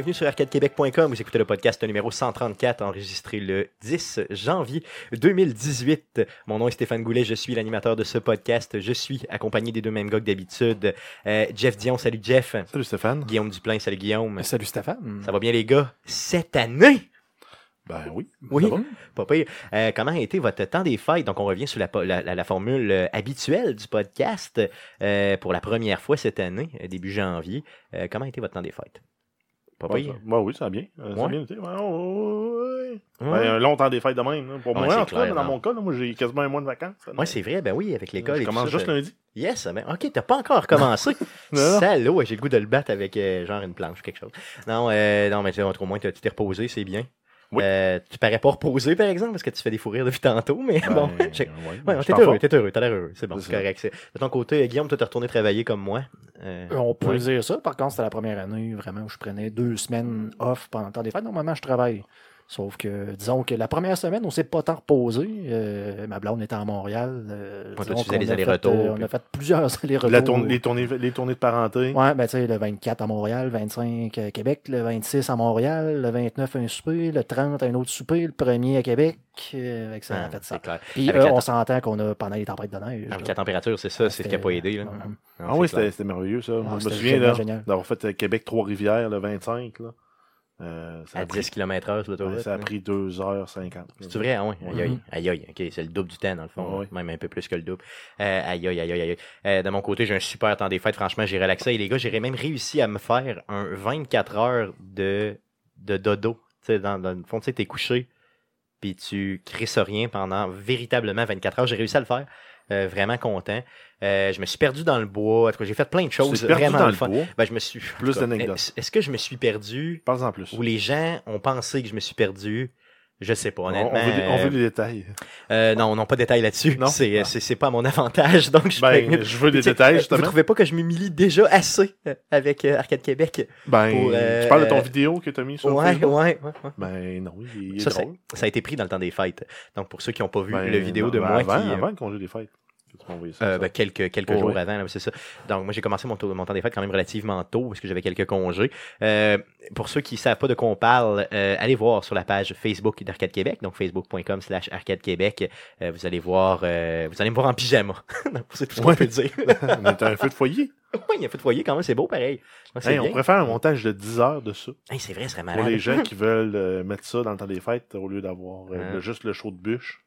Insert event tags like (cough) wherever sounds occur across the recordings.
bienvenue sur arcadequebec.com. Vous écoutez le podcast numéro 134, enregistré le 10 janvier 2018. Mon nom est Stéphane Goulet, je suis l'animateur de ce podcast. Je suis accompagné des deux mêmes gars que d'habitude. Euh, Jeff Dion, salut Jeff. Salut Stéphane. Guillaume Duplain, salut Guillaume. Salut Stéphane. Ça va bien les gars? Cette année! Ben oui. Oui. ça va. Pas pire. Euh, comment a été votre temps des fêtes? Donc, on revient sur la, po- la, la- la formule euh, habituelle du podcast euh, pour la première fois cette année, euh, début janvier. Euh, comment a été votre temps des fêtes? Pas Ouais, pire? ça- ben oui, ça va bien. Euh, Ça a bien été. Ben, un long temps des fêtes de même. là. Pour moi, en tout cas, dans mon cas, là, moi j'ai quasiment un mois de vacances. Ouais, c'est vrai, ben oui, avec l'école. Je et tout commence ça, juste ça- lundi. Yes, ben, ok, t'as pas encore commencé. (laughs) Salaud, j'ai le goût de le battre avec euh, genre une planche ou quelque chose. Non, euh, non mais tu sais, au moins, tu t'es reposé, c'est bien. Oui. Euh, tu parais pas reposé, par exemple, parce que tu fais des fous rires depuis tantôt, mais Ben, bon. ouais, j'ai- ouais, Ouais, je t'es heureux, t'es heureux, t'as l'air heureux. C'est bon, C'est correct. c'est- De ton côté, Guillaume, toi, t'es retourné travailler comme moi. Euh, On peut ouais. dire ça. Par contre, c'était la première année vraiment où je prenais deux semaines off pendant le temps des fêtes. Normalement, je travaille. Sauf que, disons que la première semaine, on s'est pas tant reposé. Euh, ma blonde était à Montréal. Euh, toi, tu disons faisais qu'on les a allers-retours, fait, euh, puis- on a fait plusieurs (laughs) allers-retours. Tourne- les, tournées, les tournées de parenté. Ouais, ben tu sais, le 24 à Montréal, 25 à Québec, le 26 à Montréal, le 29 un souper, le 30 un autre souper, le 1er à Québec. Euh, avec ça, ah, on a fait ça. c'est clair. Puis euh, la- on s'entend qu'on a pendant les tempêtes de neige. Avec là. la température, c'est ça, c'est ce qui a pas aidé. Là. Non, Ah oui, c'était merveilleux ça. Moi, je me c'était souviens d'avoir fait euh, Québec Trois-Rivières le 25. Là. Euh, ça, À pris, 10 km/h sur ouais, l'autoroute. ça a pris 2h50. C'est vrai, ah oui. Aïe, aïe, Mhm. aïe, aïe. OK, c'est le double du temps, dans le fond. Ouais. Même un peu plus que le double. Euh, aïe, aïe, aïe, aïe, aïe. Euh, de mon côté, j'ai un super temps des fêtes. Franchement, j'ai relaxé. Et les gars, j'ai même réussi à me faire un 24 heures de, de dodo. Tu sais, dans, dans le fond, tu sais, t'es couché, puis tu crisses rien pendant véritablement 24 heures. J'ai réussi à le faire. Euh, vraiment content. Euh, je me suis perdu dans le bois. En tout cas, j'ai fait plein de choses perdu vraiment dans le le fun. bois? Ben, je me suis. Plus en d'anecdotes. Est-ce que je me suis perdu Parle-en plus. ou les gens ont pensé que je me suis perdu? Je sais pas, On, honnêtement. on veut, des- on veut les détails. euh, non, non, pas de détails là-dessus. Non? C'est, c'est, c'est pas à mon avantage, (laughs) donc je Ben, je veux des détails, euh, Vous justement. trouvez pas que je m'humilie déjà assez euh, avec euh, Arcade Québec? Ben, pour, euh, tu parles de ton euh, vidéo que tu as mis sur Ouais, ouais, Facebook? ouais, ouais. Ben non, il est Ça, ça, drôle. ça a été pris dans le temps des fêtes. Donc, pour ceux qui n'ont pas vu Ben, le vidéo de ben, moi avant, qui... Avant le congé des fêtes. Ça, euh, ben, quelques quelques Oh, jours ouais. avant, c'est ça. Donc, moi, j'ai commencé mon, mon temps des fêtes quand même relativement tôt parce que j'avais quelques congés. Euh, pour ceux qui ne savent pas de quoi on parle, euh, allez voir sur la page Facebook d'Arcade Québec, donc facebook.com slash Arcade Québec. Vous allez voir, vous allez me voir en pyjama. (laughs) C'est tout ce qu'on Ouais. peut dire. (laughs) On était un feu de foyer. oui, il y a fait de foyer quand même, c'est beau pareil. Donc, Hey, on faire un montage de 10 heures de ça. Hey, c'est vrai, ce serait Pour malade. les gens (laughs) qui veulent mettre ça dans le temps des fêtes au lieu d'avoir Hein. le- juste le show de bûche.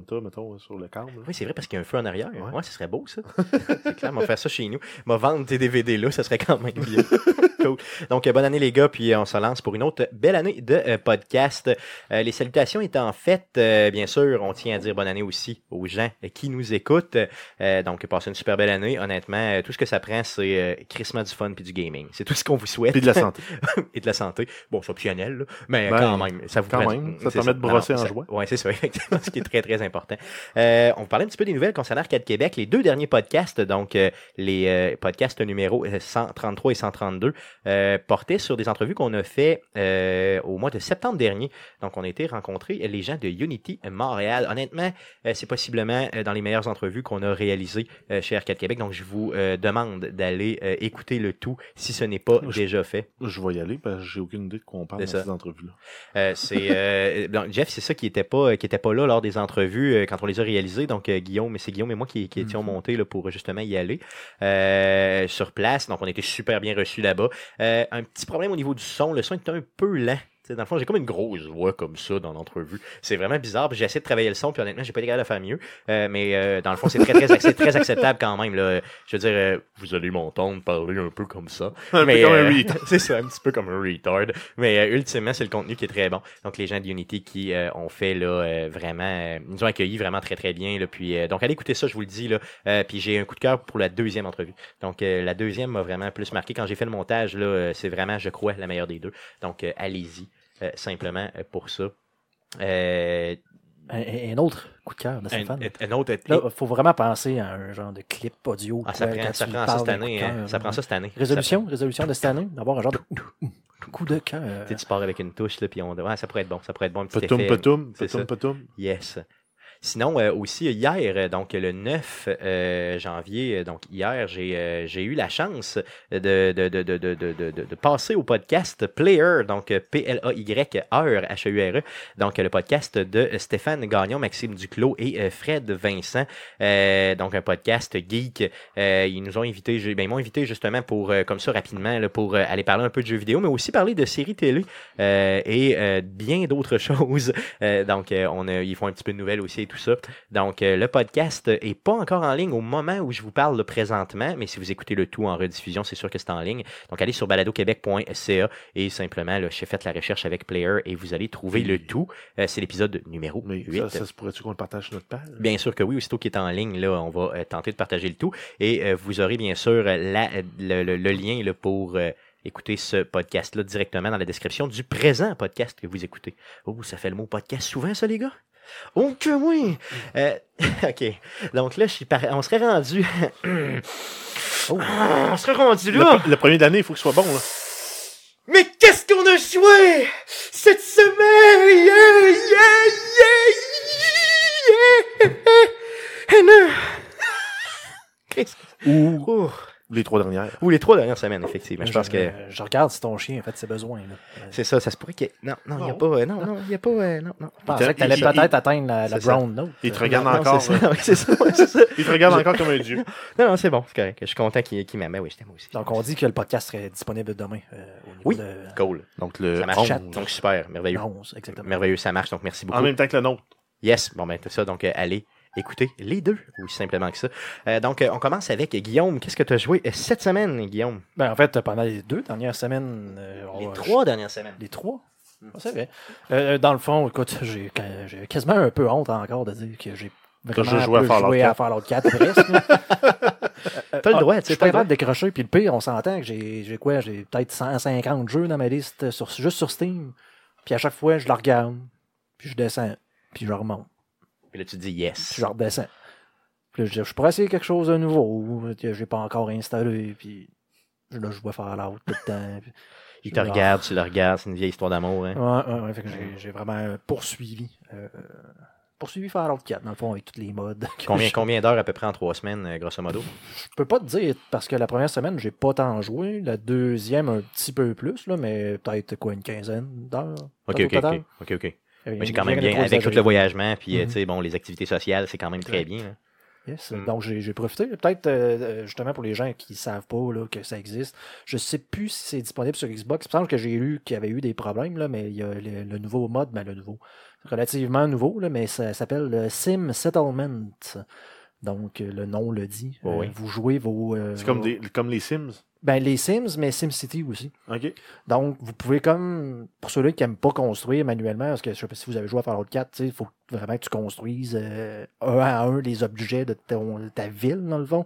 Comme mettons, sur le câble. Oui, c'est vrai, parce qu'il y a un feu en arrière. Ouais, Ouais. ce serait beau, ça. (laughs) c'est clair, on va faire ça chez nous. On va vendre tes DVD là, ça serait quand même bien. (laughs) cool. Donc, euh, bonne année, les gars, puis euh, on se lance pour une autre belle année de euh, podcast. Les salutations étant faites, bien sûr, on tient à dire bonne année aussi aux gens qui nous écoutent. Donc, passez une super belle année. Honnêtement, tout ce que ça prend, c'est crissement du fun puis du gaming. C'est tout ce qu'on vous souhaite. Puis de la santé. (laughs) et de la santé. Bon, c'est optionnel, là, mais Ben, quand même. Ça vous quand même, ça permet de brosser en joie. Ouais, c'est ça, (laughs) effectivement, ce qui est très, très important. Euh, on parlait un petit peu des nouvelles concernant Arcade Québec. Les deux derniers podcasts, donc euh, les euh, podcasts numéro 133 et 132, euh, portaient sur des entrevues qu'on a fait euh, au mois de septembre dernier. Donc, on a été rencontrer les gens de Unity Montréal. Honnêtement, euh, c'est possiblement euh, dans les meilleures entrevues qu'on a réalisées euh, chez Arcade Québec. Donc, je vous euh, demande d'aller euh, écouter le tout si ce n'est pas Je- déjà fait. Je vais y aller parce que j'ai aucune idée de quoi on parle dans ces entrevues-là. Euh, c'est euh, donc, Jeff, c'est ça qui était pas qui était pas là lors des entrevues euh, quand on les a réalisées. Donc Guillaume, c'est Guillaume et moi qui, qui étions Mhm. montés là, pour justement y aller euh, sur place. Donc on été super bien reçus là-bas. Euh, un petit problème au niveau du son, le son est un peu lent. Dans le fond, j'ai comme une grosse voix comme ça dans l'entrevue. C'est vraiment bizarre. puis J'ai essayé de travailler le son, puis honnêtement, j'ai pas été capable de faire mieux. Euh, mais euh, dans le fond, c'est très, très, très acceptable quand même. Là. Je veux dire, euh, vous allez m'entendre parler un peu comme ça. Un Mais, peu comme un retard. (laughs) c'est ça, un petit peu comme un retard. Mais ultimement, c'est le contenu qui est très bon. Donc, les gens de Unity qui ont fait là, vraiment, nous ont accueillis vraiment très très bien. Là, puis, donc, allez écouter ça, je vous le dis. Là, puis, j'ai un coup de cœur pour la deuxième entrevue. Donc, la deuxième m'a vraiment plus marqué. Quand j'ai fait le montage, là, c'est vraiment, je crois, la meilleure des deux. Donc, allez-y, simplement euh, pour ça. Euh, Un, un autre coup de cœur de un, Stéphane. un autre. Là, il faut vraiment penser à un genre de clip audio. Ah, ça prend, ça tu prend ça cette d'un coup de année. hein. Ça prend ça cette année. Résolution, résolution de cette année, d'avoir un genre de coup de cœur. Tu sais, tu pars avec une touche, là, puis on. Ouais, ça pourrait être bon. Ça pourrait être bon. Un petit Potum, effet. Yes. Sinon, euh, aussi hier, euh, donc le 9 euh, janvier, donc hier, j'ai eu la chance de, de, de, de, passer au podcast Player, donc P-L-A-Y-R, H-E-U-R-E, donc euh, le podcast de Stéphane Gagnon, Maxime Duclos et Fred Vincent. Donc un podcast geek. Ils nous ont invités, ben, ils m'ont invité justement pour, comme ça rapidement, pour aller parler un peu de jeux vidéo, mais aussi parler de séries télé et bien d'autres (laughs) choses. Donc, on ils font un petit peu de nouvelles aussi et tout ça. Donc, euh, le podcast est pas encore en ligne au moment où je vous parle présentement, mais si vous écoutez le tout en rediffusion, c'est sûr que c'est en ligne. Donc, allez sur baladoquebec.ca et simplement, j'ai fait la recherche avec Player et vous allez trouver le tout. Euh, c'est l'épisode numéro Mais 8. ça, ça se pourrait-tu qu'on le partage sur notre page? Bien sûr que oui, aussitôt qu'il est en ligne, là, on va euh, tenter de partager le tout. Et vous aurez bien sûr la- le, le- le lien là, pour écouter ce podcast-là directement dans la description du présent podcast que vous écoutez. Oh, ça fait le mot podcast souvent, ça, les gars? Oh que oui! Euh, (laughs) OK. Donc là, je suis par- on serait rendu... (clears throat) oh, on serait rendu Le, là! pre- le premier d'année, il faut que ce soit bon. Là. Mais qu'est-ce qu'on a joué cette semaine? Yeah, yeah, yeah, yeah. (laughs) Qu'est-ce (laughs) que- Ou les trois dernières. Ou les trois dernières semaines, effectivement. Je pense que je regarde si ton chien a fait ses besoins. Euh, c'est ça. Ça se pourrait que. Non, non, il n'y a Non. pas. euh, Non, non, il n'y a pas. euh, Non, non. Je pensais que tu allais il- peut-être atteindre la, la brown note. Il te regarde Non, encore. (laughs) c'est ça. Ouais. Il te regarde encore comme un dieu. (laughs) Non, non, c'est bon. C'est correct. Je suis content qu'il qu'il m'aime. Ben oui, je t'aime aussi. Donc, on dit que le podcast serait disponible demain. euh, au niveau Oui. de... Cool. Donc le Ça marche. 11. Donc, super. Merveilleux. 11, exactement. Merveilleux. Ça marche. Donc, merci beaucoup. En même temps que le nôtre. Yes, bon ben c'est ça, donc euh, allez écouter les deux, aussi simplement que ça. Euh, donc euh, on commence avec Guillaume. Qu'est-ce que tu as joué euh, cette semaine, Guillaume? Ben, en fait, pendant les deux dernières semaines. on Les trois dernières semaines. Les trois? Ah, C'est vrai. Euh, dans le fond, écoute, j'ai quasiment un peu honte encore de dire que j'ai vraiment joué à peu joué 4. à Fallout 4 presque. là. (laughs) Euh, T'as le ah, droit, tu Je sais, suis le droit. capable de décrocher. Puis le pire, on s'entend que j'ai j'ai quoi? J'ai peut-être 150 jeux dans ma liste sur, juste sur Steam. Puis à chaque fois, je la regarde. Puis je descends. Puis je remonte. Puis là tu dis yes. Puis je redescends. Puis là, je, je pourrais essayer quelque chose de nouveau que j'ai pas encore installé. Puis là, je vois Fallout tout le temps. (laughs) Puis Il je te dis, regarde, tu le regardes, c'est une vieille histoire d'amour. Hein? Ouais, ouais, ouais, fait que j'ai- vraiment euh, poursuivi. euh, poursuivi Fallout 4, dans le fond, avec toutes les modes. (laughs) Combien, je- combien d'heures à peu près en trois semaines, euh, grosso modo? Je peux pas te dire, parce que la première semaine, j'ai pas tant joué. La deuxième, un petit peu plus, là, mais peut-être quoi, une quinzaine d'heures. Ok, ok, ok, c'est quand même bien, avec tout le voyagement, puis euh, Mhm. tu sais, bon, les activités sociales, c'est quand même très bien. Yes. Mm. Donc j'ai profité. Peut-être euh, euh, justement pour les gens qui savent pas là, que ça existe. Je sais plus si c'est disponible sur Xbox. Il me semble que j'ai lu qu'il y avait eu des problèmes, là, mais il y a le, le nouveau mode, ben, le nouveau. Relativement nouveau, là, mais ça s'appelle le Sim Settlement. Donc le nom le dit. Oh Euh, oui. vous jouez vos. euh, C'est comme, des, comme les Sims. Ben, les Sims, mais SimCity aussi. OK. Donc, vous pouvez comme, pour ceux-là qui n'aiment pas construire manuellement, parce que je sais pas si vous avez joué à Fallout 4, tu sais, il faut vraiment que tu construises euh, un à un les objets de, ton- de ta ville, dans le fond.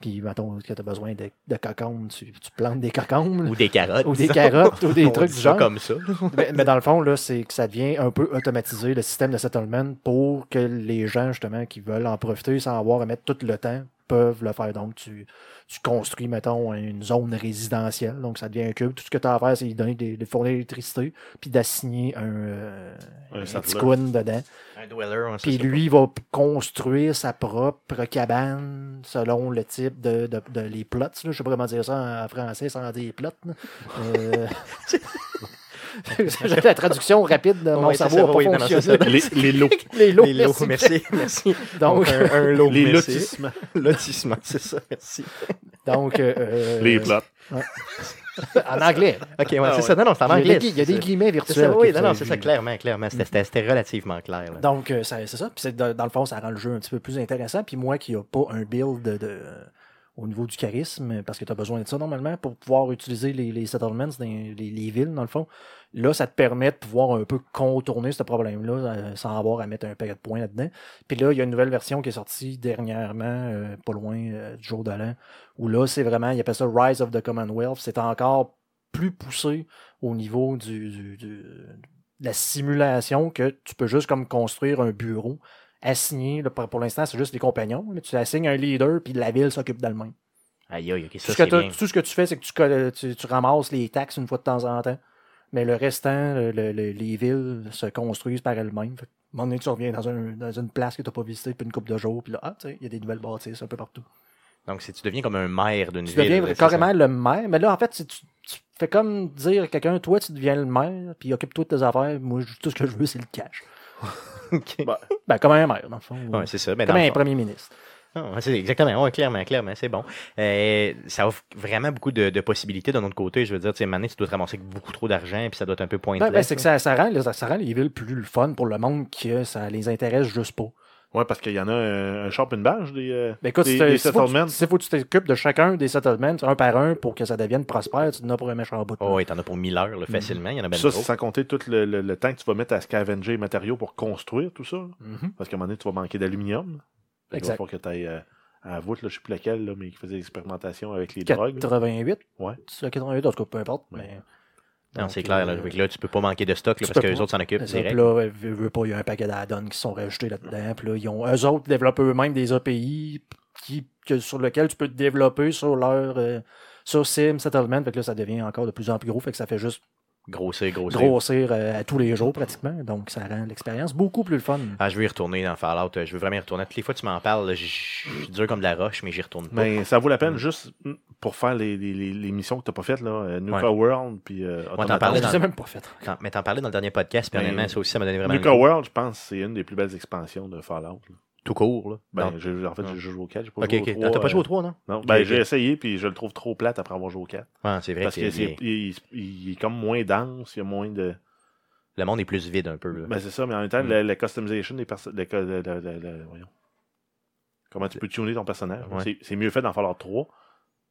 Puis, mettons que tu as besoin de, de cocombes, tu, tu plantes des cocombes, Ou des carottes. ou des disons. carottes, ou des (laughs) On trucs du genre. comme ça. (laughs) mais, mais dans le fond, là, c'est que ça devient un peu automatisé, le système de settlement, pour que les gens, justement, qui veulent en profiter sans avoir à mettre tout le temps, peuvent le faire. Donc, tu, tu construis, mettons, une zone résidentielle. Donc, ça devient un cube. Tout ce que tu as à faire, c'est lui donner des, des fournir l'électricité, puis d'assigner un, euh, Un un settler. petit coin dedans. Un dweller, on sait Puis lui, il va construire sa propre cabane selon le type de, de, de- les plots. Là. Je sais pas comment dire ça en français sans dire plot. là. Euh... (laughs) (laughs) (laughs) J'ai la traduction rapide de mon Ouais, cerveau pas oui, non. Les, les lots. (laughs) Les lots, Les lots, merci. merci, (laughs) merci. Donc, Donc, un, un lot, Les merci. lotissements. Lotissement, c'est ça, merci. donc euh, Les plots. en anglais. Ok, ouais, Ah c'est ouais. ça. Non, non, c'est en Il y a anglais. des, il y a des guillemets c'est virtuels. ça, oui, non, non, c'est ça, clairement, clairement. C'était- relativement clair. là. Donc, euh, c'est ça. Puis dans, dans le fond, ça rend le jeu un petit peu plus intéressant. Puis moi qui n'ai pas un build de, de- au niveau du charisme, parce que tu as besoin de ça normalement pour pouvoir utiliser les, les settlements, les villes, dans le fond. Là, ça te permet de pouvoir un peu contourner ce problème-là euh, sans avoir à mettre un paquet de points là-dedans. Puis là, il y a une nouvelle version qui est sortie dernièrement, euh, pas loin euh, du jour de l'an, où là, c'est vraiment, il appelle ça Rise of the Commonwealth. C'est encore plus poussé au niveau du, du- du- de la simulation que tu peux juste comme construire un bureau assigné. là, pour l'instant, c'est juste les compagnons. mais tu assignes un leader, puis la ville s'occupe d'elle-même. Aïe, aïe, Tout, ce que bien. tout ce que tu fais, c'est que tu, coll- tu, tu ramasses les taxes une fois de temps en temps. Mais le restant, le- le- le- les villes se construisent par elles-mêmes. Fait que moment donné, tu reviens dans, un, dans une place que tu n'as pas visitée depuis une couple de jours, puis là, ah, tu il y a des nouvelles bâtisses un peu partout. Donc, tu deviens comme un maire d'une Tu ville. deviens c'est carrément le maire, mais là, en fait, tu, tu fais comme dire à quelqu'un, toi, tu deviens le maire, puis occupe-toi de tes affaires, moi, tout ce que je veux, c'est le cash. ça. (laughs) Ok. Bah, Ben, comme un maire, dans le fond. Ouais, c'est ça. Mais comme dans le un fond- premier ministre. Ah, exactement, ouais, clairement, clairement, c'est bon. Euh, ça offre vraiment beaucoup de, de possibilités d'un autre côté. Je veux dire, tu sais, maintenant, tu dois te ramasser avec beaucoup trop d'argent, puis ça doit être un peu pointless. Ben, ben, c'est que ça, ça, rend, les- ça rend les villes plus le fun pour le monde que ça les intéresse juste pas. ouais, parce qu'il y en a un, un shop, une bâche des, euh, Ben, écoute, des, settlements. tu- s'il faut que tu t'occupes de chacun des settlements, un par un, pour que ça devienne prospère, tu en as pour un méchant bout. Oh, oui, t'en as pour 1000 heures, là, facilement. Il y en a bien Ça, trop. sans compter tout le, le- le temps que tu vas mettre à scavenger les matériaux pour construire tout ça. Mhm. Parce qu'à un moment donné, tu vas manquer d'aluminium. Exact. va falloir que tu ailles à la voûte, là, je sais plus laquelle, là, mais qui faisait l'expérimentation avec les drogues. là. 88. Ouais. C'est 88, en tout cas, peu importe. Ouais. Mais... Non, c'est clair. Là, euh, là, tu peux pas manquer de stock là, parce que les autres s'en occupent. Là, veux, veux pas, il y a un paquet d'add-ons qui sont rajoutés là-dedans. Puis là, ils ont, eux autres développent eux-mêmes des API qui, que, sur lesquels tu peux te développer sur leur euh, sur Sim Settlement. Fait que là, ça devient encore de plus en plus gros. Fait que ça fait juste Grossir, grossir. grossir euh, à tous les jours pratiquement. Donc, ça rend l'expérience beaucoup plus fun. Ah, je veux y retourner dans Fallout. euh, Je veux vraiment y retourner. Toutes les fois que tu m'en parles, là, je suis dur comme de la roche, mais j'y retourne pas. Mais ça vaut la Mm. peine juste mm, pour faire les, les, les, les missions que tu n'as pas faites, là. euh, Nuka Ouais. World, puis euh, t'en Automaton. parlais Je dans- les ai même pas fait. T'en- mais t'en parlais dans le dernier podcast, puis Ben, ça aussi, ça m'a donné vraiment Nuka. World, je pense, c'est une des plus belles expansions de Fallout. là. Tout court. Là. Ben, j'ai- en fait, j'ai joué au 4. J'ai pas Ok, joué ok. au Non, 3. T'as pas joué au euh, 3, non? Non, ben, j'ai essayé, puis je le trouve trop plate après avoir joué au 4. Ouais, c'est vrai Parce c'est- c'est- il, est comme moins dense, il y a moins de. le monde est plus vide un peu. Là. Ben, c'est ça, mais en même temps, Mm. la, la customization des personnes. Comment tu peux tuner ton personnage. Ouais. C'est mieux fait dans Fallout 3,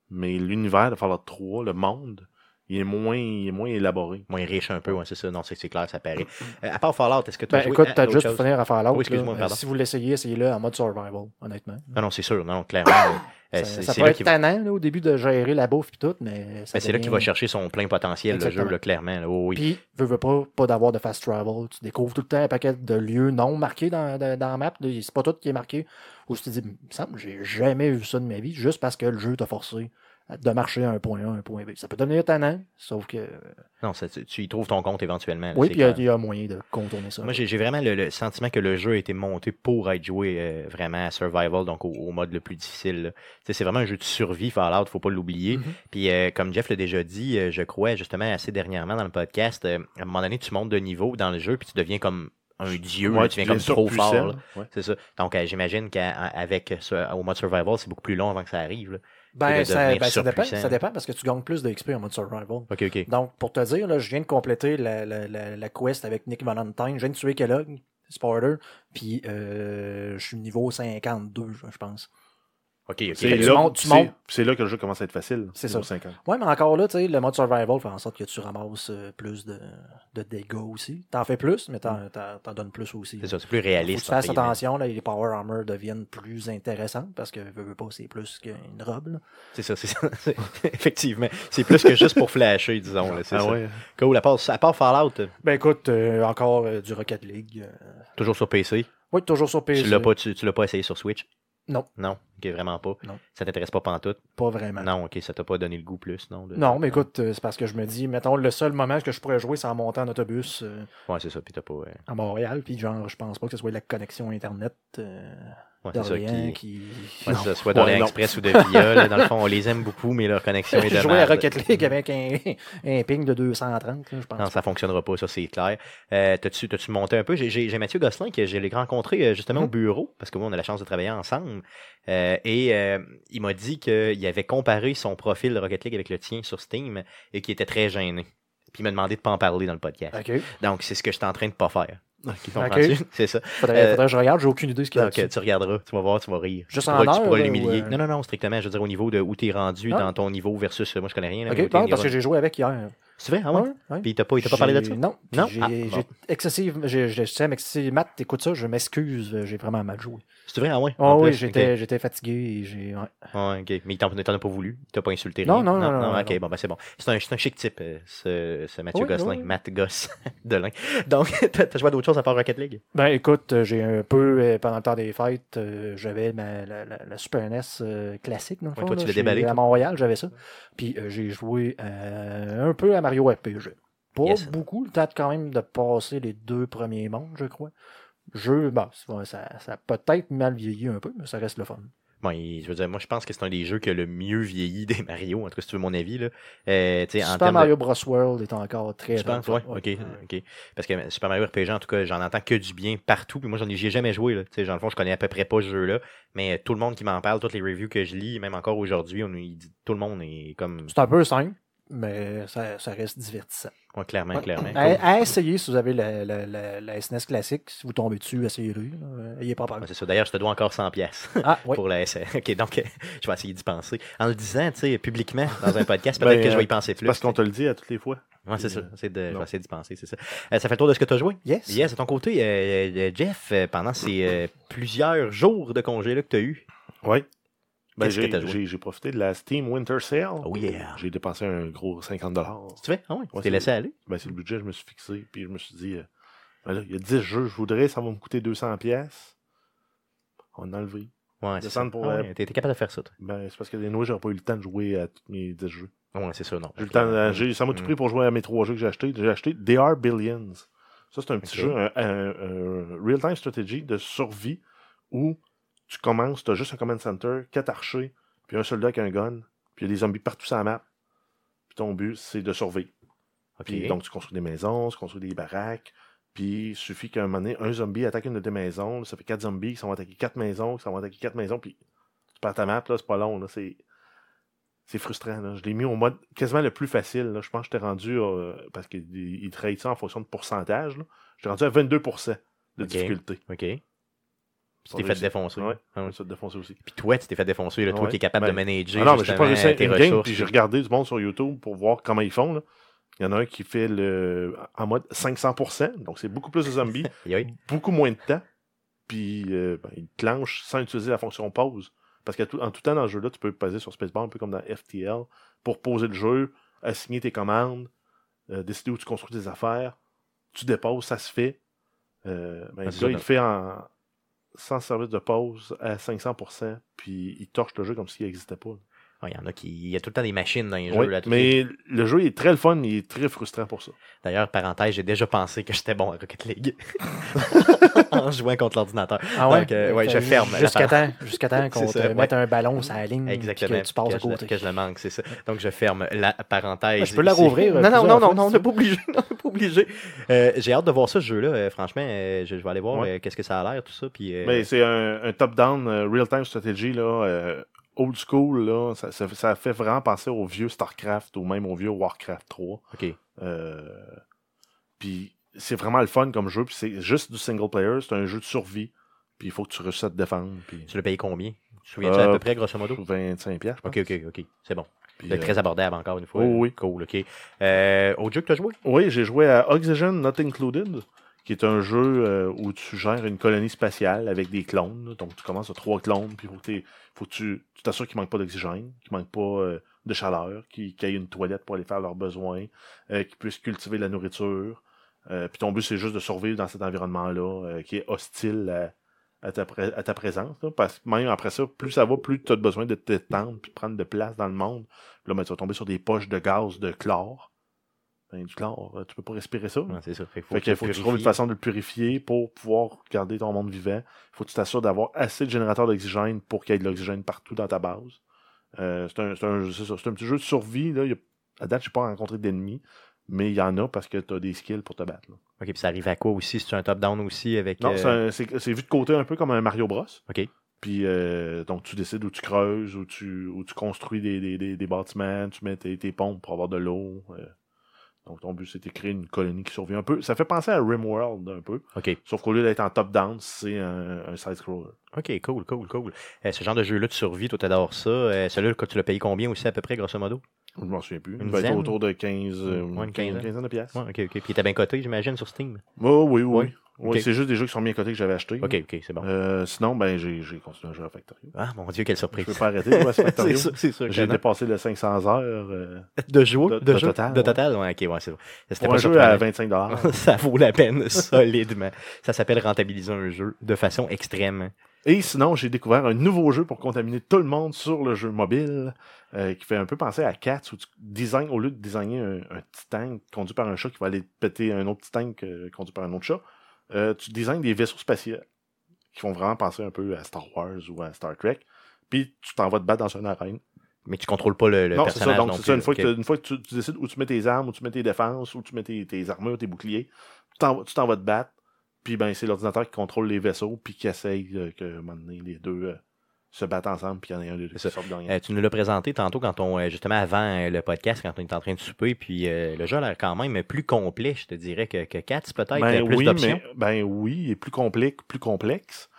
mais l'univers de Fallout 3, le monde, il est moins, il est moins élaboré. Moins riche un peu, ouais, c'est ça. Non, c'est c'est clair, ça paraît. Euh, à part Fallout, est-ce que tu as Ben, joué écoute, à t'as d'autres juste choses? pour finir à faire l'autre. Oui, excuse-moi, pardon. si vous l'essayez, essayez-le en mode survival, honnêtement. Non, non, c'est sûr. Non, clairement. euh, ça peut être tannant là, au début de gérer la bouffe et tout, mais ça ben, c'est là qu'il va chercher son plein potentiel, le jeu, là, clairement. là. Oh, oui. Puis, veux, veux pas, pas d'avoir de fast travel. Tu découvres tout le temps un paquet de lieux non marqués dans, dans, dans la map. C'est pas tout qui est marqué. Ou je te dis, il me semble, j'ai jamais vu ça de ma vie, juste parce que le jeu t'a forcé de marcher à un point A, un point B. Ça peut devenir tannant, sauf que. Non, ça, tu, tu y trouves ton compte éventuellement. là, oui, puis il y y, a moyen de contourner ça. Moi, j'ai vraiment le, le sentiment que le jeu a été monté pour être joué euh, vraiment à survival, donc au, au mode le plus difficile. C'est vraiment un jeu de survie, Fallout, faut pas l'oublier. Mhm. Puis euh, comme Jeff l'a déjà dit, euh, je crois justement assez dernièrement dans le podcast, euh, à un moment donné, tu montes de niveau dans le jeu, puis tu deviens comme un dieu, là, tu deviens comme trop fort. ouais. C'est ça. Donc euh, j'imagine qu'avec au mode survival, c'est beaucoup plus long avant que ça arrive. là. Ben, ça, ben, ça, dépend, ça dépend parce que tu gagnes plus de XP en mode survival. Ok, ok. Donc, pour te dire, là, je viens de compléter la, la, la, la quest avec Nick Valentine. Je viens de tuer Kellogg, Spoiler, puis euh, je suis niveau 52, je pense. Ok. C'est Fait que tu là, montes- tu c'est- montes. c'est là que le jeu commence à être facile. C'est ça. 50. Ouais, mais encore là, tu sais, le mode survival fait en sorte que tu ramasses euh, plus de, de dégâts aussi. T'en fais plus, mais t'en, t'en, t'en donnes plus aussi. C'est ça, c'est plus Faut que réaliste. tu fasses entre guillemets. attention, là, les power armor deviennent plus intéressantes parce que veux, veux pas, c'est plus qu'une robe. C'est ça, c'est ça. (laughs) Effectivement. C'est plus que juste pour flasher, disons. là, C'est Ah ça. ouais. Cool. À part, à part Fallout, euh, Ben écoute, euh, encore euh, du Rocket League. euh, toujours sur PC. Oui, toujours sur PC. Tu l'as pas, tu, tu l'as pas essayé sur Switch? Non. Non, ok, vraiment pas. Non. Ça t'intéresse pas pantoute? Pas vraiment. Non, ok, ça t'a pas donné le goût plus, non? de- Non, mais écoute, euh, c'est parce que je me dis, mettons, le seul moment que je pourrais jouer, c'est en montant en autobus euh, Ouais, c'est ça, puis t'as pas. euh, à Montréal. Puis genre, je pense pas que ce soit la connexion Internet euh, Ouais, c'est ça d'Orléans qui. qui. Ouais, ça, soit Ouais, d'Orient non. Express ou de Via. là, dans le fond, on les aime beaucoup, mais leur connexion (laughs) est de Jouer à. Rocket League avec un, un ping de 230, là, je pense. Non, ça fonctionnera pas, ça c'est clair. Euh, T'as-tu monté un peu? J'ai- Mathieu Gosselin que j'ai rencontré euh, justement au Mhm. bureau, parce que moi on a la chance de travailler ensemble. Euh, et euh, il m'a dit qu'il avait comparé son profil de Rocket League avec le tien sur Steam et qu'il était très gêné. Puis il m'a demandé de pas en parler dans le podcast. Donc c'est ce que je suis en train de pas faire. Ok. Comprends-tu? (laughs) C'est ça. Faudrait, Euh, faudrait que je regarde, j'ai aucune idée de ce qu'il y a. Dessus. tu regarderas, tu vas voir, tu vas rire. Juste tu en pourras, tu pourras l'humilier. euh? Non, non, non, strictement. Je veux dire, au niveau de où tu es rendu, Ah. dans ton niveau versus. Moi, je connais rien. là, Ok, parce que j'ai joué avec hier. C'est vrai, ah ouais? Ouais. Puis t'as pas, il t'a pas parlé de ça? Non. Non? J'ai Ah, bon. excessive. J'ai- Sam, excessive. Matt, t'écoutes ça, je m'excuse, j'ai vraiment mal joué. C'est vrai, ah ouais? Oh oui, j'étais fatigué et j'ai. ouais. Ouais, ok. Mais il t'en a pas voulu? Il t'a pas insulté. Non, rien? non, non, non, ok, non. bon, ben c'est bon. C'est un, un chic type, euh, ce, ce Mathieu Oui, Gosselin. oui. Matt Goss (laughs) Delin. Donc, (laughs) t'as joué à d'autres choses à part Rocket League? Ben écoute, euh, j'ai un peu, euh, pendant le temps des fêtes, j'avais la, la- la Super NES classique, Ouais, fond, toi, tu l'as déballé, À. Montréal, j'avais ça. Puis euh, j'ai joué un peu à Mario RPG. Pas Yes. beaucoup, le temps quand même de passer les deux premiers mondes, je crois. Jeu, bon, ça, ça, a peut-être mal vieilli un peu, mais ça reste le fun. Bon, je veux dire, moi, je pense que c'est un des jeux qui a le mieux vieilli des Mario, en tout cas, si tu veux mon avis. Là. Euh, en Super de- Mario Bros. World est encore très Je pense, ouais, ok, ok. Parce que Super Mario RPG, en tout cas, j'en entends que du bien partout. Puis moi, j'en ai, jamais joué. Là. Dans le fond, je connais à peu près pas ce jeu-là. Mais tout le monde qui m'en parle, toutes les reviews que je lis, même encore aujourd'hui, on il dit tout le monde est comme. C'est un peu simple, mais ça, ça reste divertissant. Ouais, clairement, Ouais. clairement. À, à essayer si vous avez la, la, la, la SNES classique, si vous tombez dessus, essayez-le. Ayez pas peur. Ouais, c'est ça. D'ailleurs, je te dois encore 100 pièces Ah, (laughs) oui. pour la SR. Ok, donc euh, je vais essayer d'y penser. En le disant, tu sais, publiquement, dans un podcast, peut-être Ben, que je vais y euh, penser plus. parce qu'on te le dit à toutes les fois. Ouais, c'est ça. Euh, C'est de, je non. vais essayer d'y penser, c'est ça. Euh, ça fait le tour de ce que tu as joué? Yes. Yes, de ton côté, euh, Jeff, pendant ces euh, plusieurs jours de congé là que tu as eu, Oui. Ben, Qu'est-ce que j'ai, t'as joué? j'ai, j'ai profité de la Steam Winter Sale. Oh yeah. J'ai dépensé un gros 50 tu fais? Ah oui, Ouais, t'es laissé aller? ben, c'est le budget que je me suis fixé. Puis je me suis dit, euh, ben là, il y a 10 jeux, je voudrais, ça va me coûter 200 pièces. On a enlevé. Ouais, c'est ça. Pour, Ah euh, ouais, T'es capable de faire ça, toi. Ben, c'est parce que des noix, j'aurais pas eu le temps de jouer à tous mes 10 jeux. Ouais, c'est ça, non. J'ai le temps, euh, ça m'a tout Mm. pris pour jouer à mes trois jeux que j'ai achetés. J'ai acheté DR Billions. Ça, c'est un petit jeu, un, un- un real-time strategy de survie où tu commences, tu as juste un command center, quatre archers, puis un soldat avec un gun, puis il y a des zombies partout sur la map. Puis ton but, c'est de survivre. Puis donc, tu construis des maisons, tu construis des baraques, puis il suffit qu'à un moment donné, un zombie attaque une de tes maisons, ça fait quatre zombies qui vont attaquer quatre maisons, qui vont attaquer quatre maisons, puis tu perds ta map, là, c'est pas long, là, c'est... C'est frustrant, là. Je l'ai mis au mode quasiment le plus facile, là. Je pense que j'étais rendu, euh, parce qu'il il trade ça en fonction de pourcentage, là. J'étais rendu à 22% de difficulté. Ok. Tu t'es fait défoncer. Ouais, ça te défoncer aussi. Puis toi, tu t'es fait défoncer, là, toi Ouais. qui es capable de Ben, manager. Ah non, mais j'ai pas réussi à une game, puis j'ai regardé du monde sur YouTube pour voir comment ils font, là. Il y en a un qui fait le en mode 500%, donc c'est beaucoup plus de zombies. (laughs) Oui, beaucoup moins de temps. Puis euh, ben, il clenche sans utiliser la fonction pause. Parce qu'en tout, tout temps dans le jeu-là, tu peux peser sur Spacebar, un peu comme dans FTL, pour poser le jeu, assigner tes commandes, euh, décider où tu construis tes affaires. Tu déposes, ça se fait. Euh, ben, Ah, le ça, il donc. fait en sans service de pause à 500%, puis il torche le jeu comme s'il n'existait pas. Ouais, Il y en a qui. Il y a tout le temps des machines dans les jeux. Là, les- mais le jeu est très le fun, il est très frustrant pour ça. D'ailleurs, parenthèse, j'ai déjà pensé que j'étais bon à Rocket League. (laughs) en jouant contre l'ordinateur. Ah ouais? Donc, euh, ouais, je ferme Jusqu'à temps, jusqu'à temps (laughs) qu'on te ouais. mette un ballon sur la ligne Exactement. que tu passes que à je le- côté. que je le manque, c'est ça. Donc, je ferme la parenthèse. Ah, je peux la rouvrir, euh, Non, non, non, non, non, on n'est pas obligé. Non, (laughs) on n'est pas obligé. Euh, j'ai hâte de voir ce jeu-là. euh, franchement, euh, je, je vais aller voir Ouais. euh, qu'est-ce que ça a l'air, tout ça. Puis, euh, Mais c'est un, un top-down euh, real-time strategy, là, euh, old school, là, ça, ça, ça fait vraiment penser au vieux StarCraft ou même au vieux Warcraft 3. OK. Euh, puis c'est vraiment le fun comme jeu, puis c'est juste du single player, c'est un jeu de survie, puis il faut que tu réussisses à te défendre, puis Tu l'as payé combien? Tu te souviens-tu à Euh, peu près, grosso modo? 25 pièces. OK, OK, OK. C'est bon. C'est euh, très abordable encore une fois. oh oui. Cool, OK. Euh, autre jeu que tu as joué? Oui, j'ai joué à Oxygen Not Included, qui est un jeu euh, où tu gères une colonie spatiale avec des clones. Donc, tu commences à trois clones, puis il faut que, tu t'assures qu'il ne manque pas d'oxygène, qu'il ne manque pas euh, de chaleur, qu'il qu'il y ait une toilette pour aller faire leurs besoins, euh, qu'ils puissent cultiver de la nourriture. Euh, puis ton but, c'est juste de survivre dans cet environnement-là euh, qui est hostile à, ta, présence. parce que même après ça, plus ça va, plus tu as besoin de t'étendre puis de prendre de place dans le monde. Là, ben, tu vas tomber sur des poches de gaz de chlore. Ben, du chlore, euh, tu peux pas respirer ça. Ouais, c'est ça. Fait, Fait qu'il faut que tu trouves une façon de le purifier pour pouvoir garder ton monde vivant. Il faut que tu t'assures d'avoir assez de générateurs d'oxygène pour qu'il y ait de l'oxygène partout dans ta base. Euh, c'est un, c'est un, c'est ça, c'est un petit jeu de survie. Là. Il y a- à date, je n'ai pas rencontré d'ennemis, mais il y en a parce que tu as des skills pour te battre. là. OK, puis ça arrive à quoi aussi? C'est un top-down aussi avec. Non, euh, c'est un- c'est c'est vu de côté un peu comme un Mario Bros. OK. Puis euh, donc tu décides où tu creuses, où tu, où tu construis des, des, des, des bâtiments, tu mets tes, tes pompes pour avoir de l'eau. euh. Donc ton but c'est de créer une colonie qui survit un peu. Ça fait penser à Rimworld un peu. OK. Sauf qu'au lieu d'être en top-down, c'est un, un side-scroller. OK, cool, cool, cool. Euh, ce genre de jeu-là de survie, toi, t'adores ça. Euh, Celui-là, quand tu l'as payé combien aussi, à peu près, grosso modo? Je m'en souviens plus. Une Il va être dizaine? autour de 15, euh, Ouais, une 15 quinzaine. quinzaine de pièces. Ouais, OK, OK. Puis il était bien coté, j'imagine, sur Steam. Oh, oui, oui. Ouais. Ok. C'est juste des jeux qui sont bien cotés que j'avais achetés. OK, OK, c'est bon. Euh, sinon, ben, j'ai continué à jouer à Factorio. Ah, mon Dieu, quelle Je surprise. peux pas arrêter de jouer à (laughs) Factorio. c'est sûr. J'ai dépassé le 500 heures euh, De jeu, de- de, de jeu, total, de ouais. total, ouais, ok, ouais, c'est. C'était pour pas un jeu à surprenant. (laughs) 25 Ça vaut la peine (laughs) solidement. Ça s'appelle rentabiliser un jeu de façon extrême. Et sinon, j'ai découvert un nouveau jeu pour contaminer tout le monde sur le jeu mobile, euh, qui fait un peu penser à Cats, où tu design, au lieu de designer un, un petit tank conduit par un chat qui va aller péter un autre petit tank euh, conduit par un autre chat, euh, tu designes des vaisseaux spatiaux qui font vraiment penser un peu à Star Wars ou à Star Trek. Puis tu t'en vas te battre dans une arène. Mais tu contrôles pas le, le non, c'est ça. personnage Donc, c'est ça. Une fois, que, une fois que tu, tu décides où tu mets tes armes, où tu mets tes défenses, où tu mets tes, tes armures, tes boucliers, tu t'en, tu t'en vas te battre. Puis ben, c'est l'ordinateur qui contrôle les vaisseaux, puis qui essaye euh, que, à un moment donné, les deux euh, se battent ensemble, puis il y en a un des deux qui sort gagnant. Euh, tu nous l'as présenté tantôt quand on, euh, justement avant euh, le podcast, quand on était en train de souper, puis euh, le jeu a l'air quand même plus complet, je te dirais, que, que Cats, peut-être, Ben plus oui, d'options. mais ben oui, il est plus complexe, plus complexe.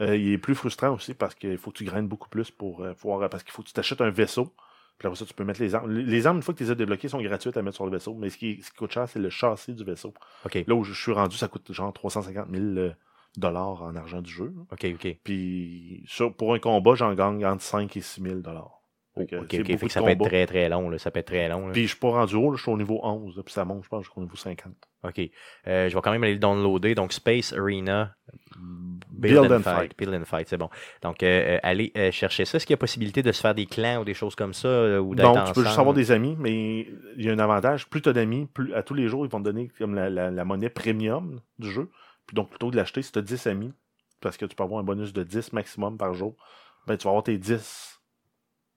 Euh, il est plus frustrant aussi parce qu'il faut que tu graines beaucoup plus pour pouvoir parce qu'il faut que tu t'achètes un vaisseau. Puis après ça, tu peux mettre les armes. Les- armes, une fois que tu les as débloquées, sont gratuites à mettre sur le vaisseau. Mais ce qui, ce qui coûte cher, c'est le châssis du vaisseau. Là où je suis rendu, ça coûte genre 350 000 euh, dollars en argent du jeu. OK, OK. Puis sur- pour un combat, j'en gagne entre 5 et 6 000 dollars. Oh, OK, c'est OK. Fait que ça peut être combats. très, très long. Là. Ça peut être très long. là. Puis je suis pas rendu haut, là, je suis au niveau 11. là, puis ça monte, je pense, jusqu'au niveau 50. OK. Euh, je vais quand même aller le downloader. Donc, Space Arena. Build and Fight. Build and Fight, c'est bon. Donc, euh, euh, allez euh, chercher ça. Est-ce qu'il y a possibilité de se faire des clans ou des choses comme ça? ou d'être Donc, tu peux ensemble? juste avoir des amis, mais il y a un avantage. Plus tu as d'amis, plus à tous les jours, ils vont te donner comme la, la- la monnaie premium du jeu. Donc, plutôt que de l'acheter, si tu as 10 amis, parce que tu peux avoir un bonus de 10 maximum par jour, ben, tu vas avoir tes 10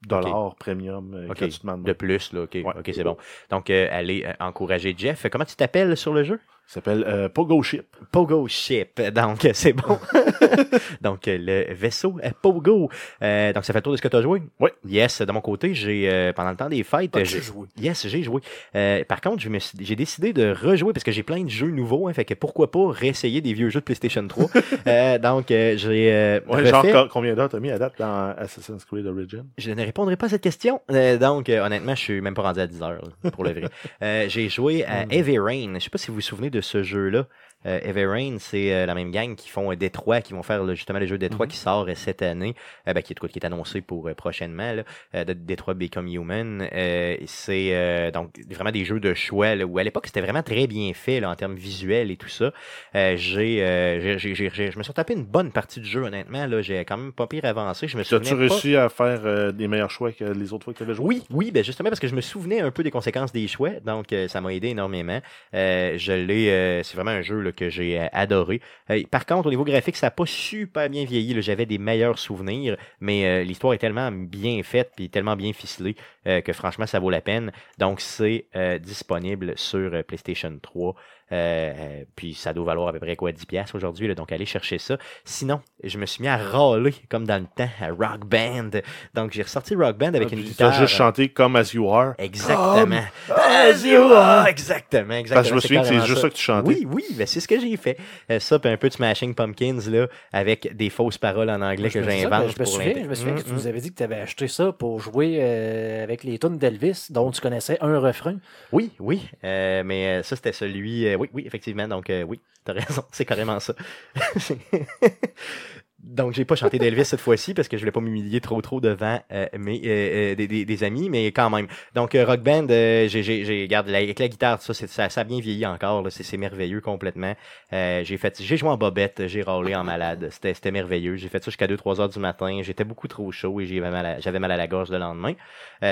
dollars premium euh, Ok, gratuitement. De plus, là. OK, Ouais. OK, c'est bon. Donc, euh, allez euh, encourager Jeff. Comment tu t'appelles sur le jeu? Ça s'appelle euh, Pogo Ship. Pogo Ship. Donc, c'est bon. (laughs) donc, euh, le vaisseau euh, Pogo. Euh, donc, ça fait le tour de ce que tu as joué? Oui. Yes, de mon côté, j'ai, euh, pendant le temps des fêtes, j'ai- joué? Yes, j'ai joué. Euh, par contre, j'ai décidé de rejouer parce que j'ai plein de jeux nouveaux. Hein, fait que pourquoi pas réessayer des vieux jeux de PlayStation 3. (laughs) Euh, donc, euh, j'ai euh, Ouais, genre, combien d'heures t'as mis à date dans Assassin's Creed Origin? Je ne répondrai pas à cette question. Euh, donc, euh, honnêtement, je suis même pas rendu à 10 heures, là, pour le vrai. Euh, j'ai joué à (laughs) Heavy Rain. Je sais pas si vous vous souvenez de ce jeu-là. Euh, Heavy Rain, c'est euh, la même gang qui font euh, Détroit, qui vont faire là, justement le jeu Détroit Mhm. qui sort euh, cette année, euh, ben, qui, est, qui est annoncé pour euh, prochainement, là, euh, de Détroit Become Human. Euh, c'est euh, donc vraiment des jeux de choix là, où à l'époque c'était vraiment très bien fait là, en termes visuels et tout ça. Euh, j'ai, euh, j'ai- j'ai- j'ai- j'ai- je me suis tapé une bonne partie du jeu, honnêtement. Là, j'ai quand même pas pire avancé. Je me As-tu pas- réussi à faire euh, des meilleurs choix que les autres fois que tu avais joué? oui, oui, ben justement parce que je me souvenais un peu des conséquences des choix, donc euh, ça m'a aidé énormément. Euh, je l'ai, euh, c'est vraiment un jeu là, que j'ai euh, adoré. Euh, par contre, au niveau graphique, ça n'a pas super bien vieilli. J'avais des meilleurs souvenirs, mais euh, l'histoire est tellement bien faite puis tellement bien ficelée que franchement, ça vaut la peine. Donc, c'est disponible sur PlayStation 3. Euh, euh, puis ça doit valoir à peu près quoi 10 pièces aujourd'hui là, donc allez chercher ça sinon je me suis mis à râler comme dans le temps à Rock Band donc j'ai ressorti Rock Band avec Ah, une guitare T'as juste chanté comme As You Are. Exactement. As you are. Exactement, exactement. Parce que je me souviens que c'est juste ça que tu chantais. Oui, oui, ben c'est ce que j'ai fait. Euh, ça, puis un peu de Smashing Pumpkins, là, avec des fausses paroles en anglais que Je j'invente. Je me souviens, l'intégrer. je me souviens que Mm, tu mm. nous avais dit que tu avais acheté ça pour jouer euh, avec les tunes d'Elvis, dont tu connaissais un refrain. Oui, oui. euh, mais euh, ça, c'était celui. Oui, oui, effectivement. Donc, euh, oui, t'as raison. (laughs) C'est carrément ça. (laughs) Donc, j'ai pas chanté d'Elvis cette fois-ci parce que je voulais pas m'humilier trop trop devant euh, mes, euh, euh, des, des- amis, mais quand même. Donc, euh, Rock Band, j'ai, regarde, avec la guitare, ça, ça, ça a bien vieilli encore. c'est, merveilleux complètement. J'ai fait, j'ai joué en bobette, j'ai râlé en malade. C'était, merveilleux. J'ai fait ça jusqu'à 2-3 heures du matin. J'étais beaucoup trop chaud et j'avais mal, à, la gorge le lendemain.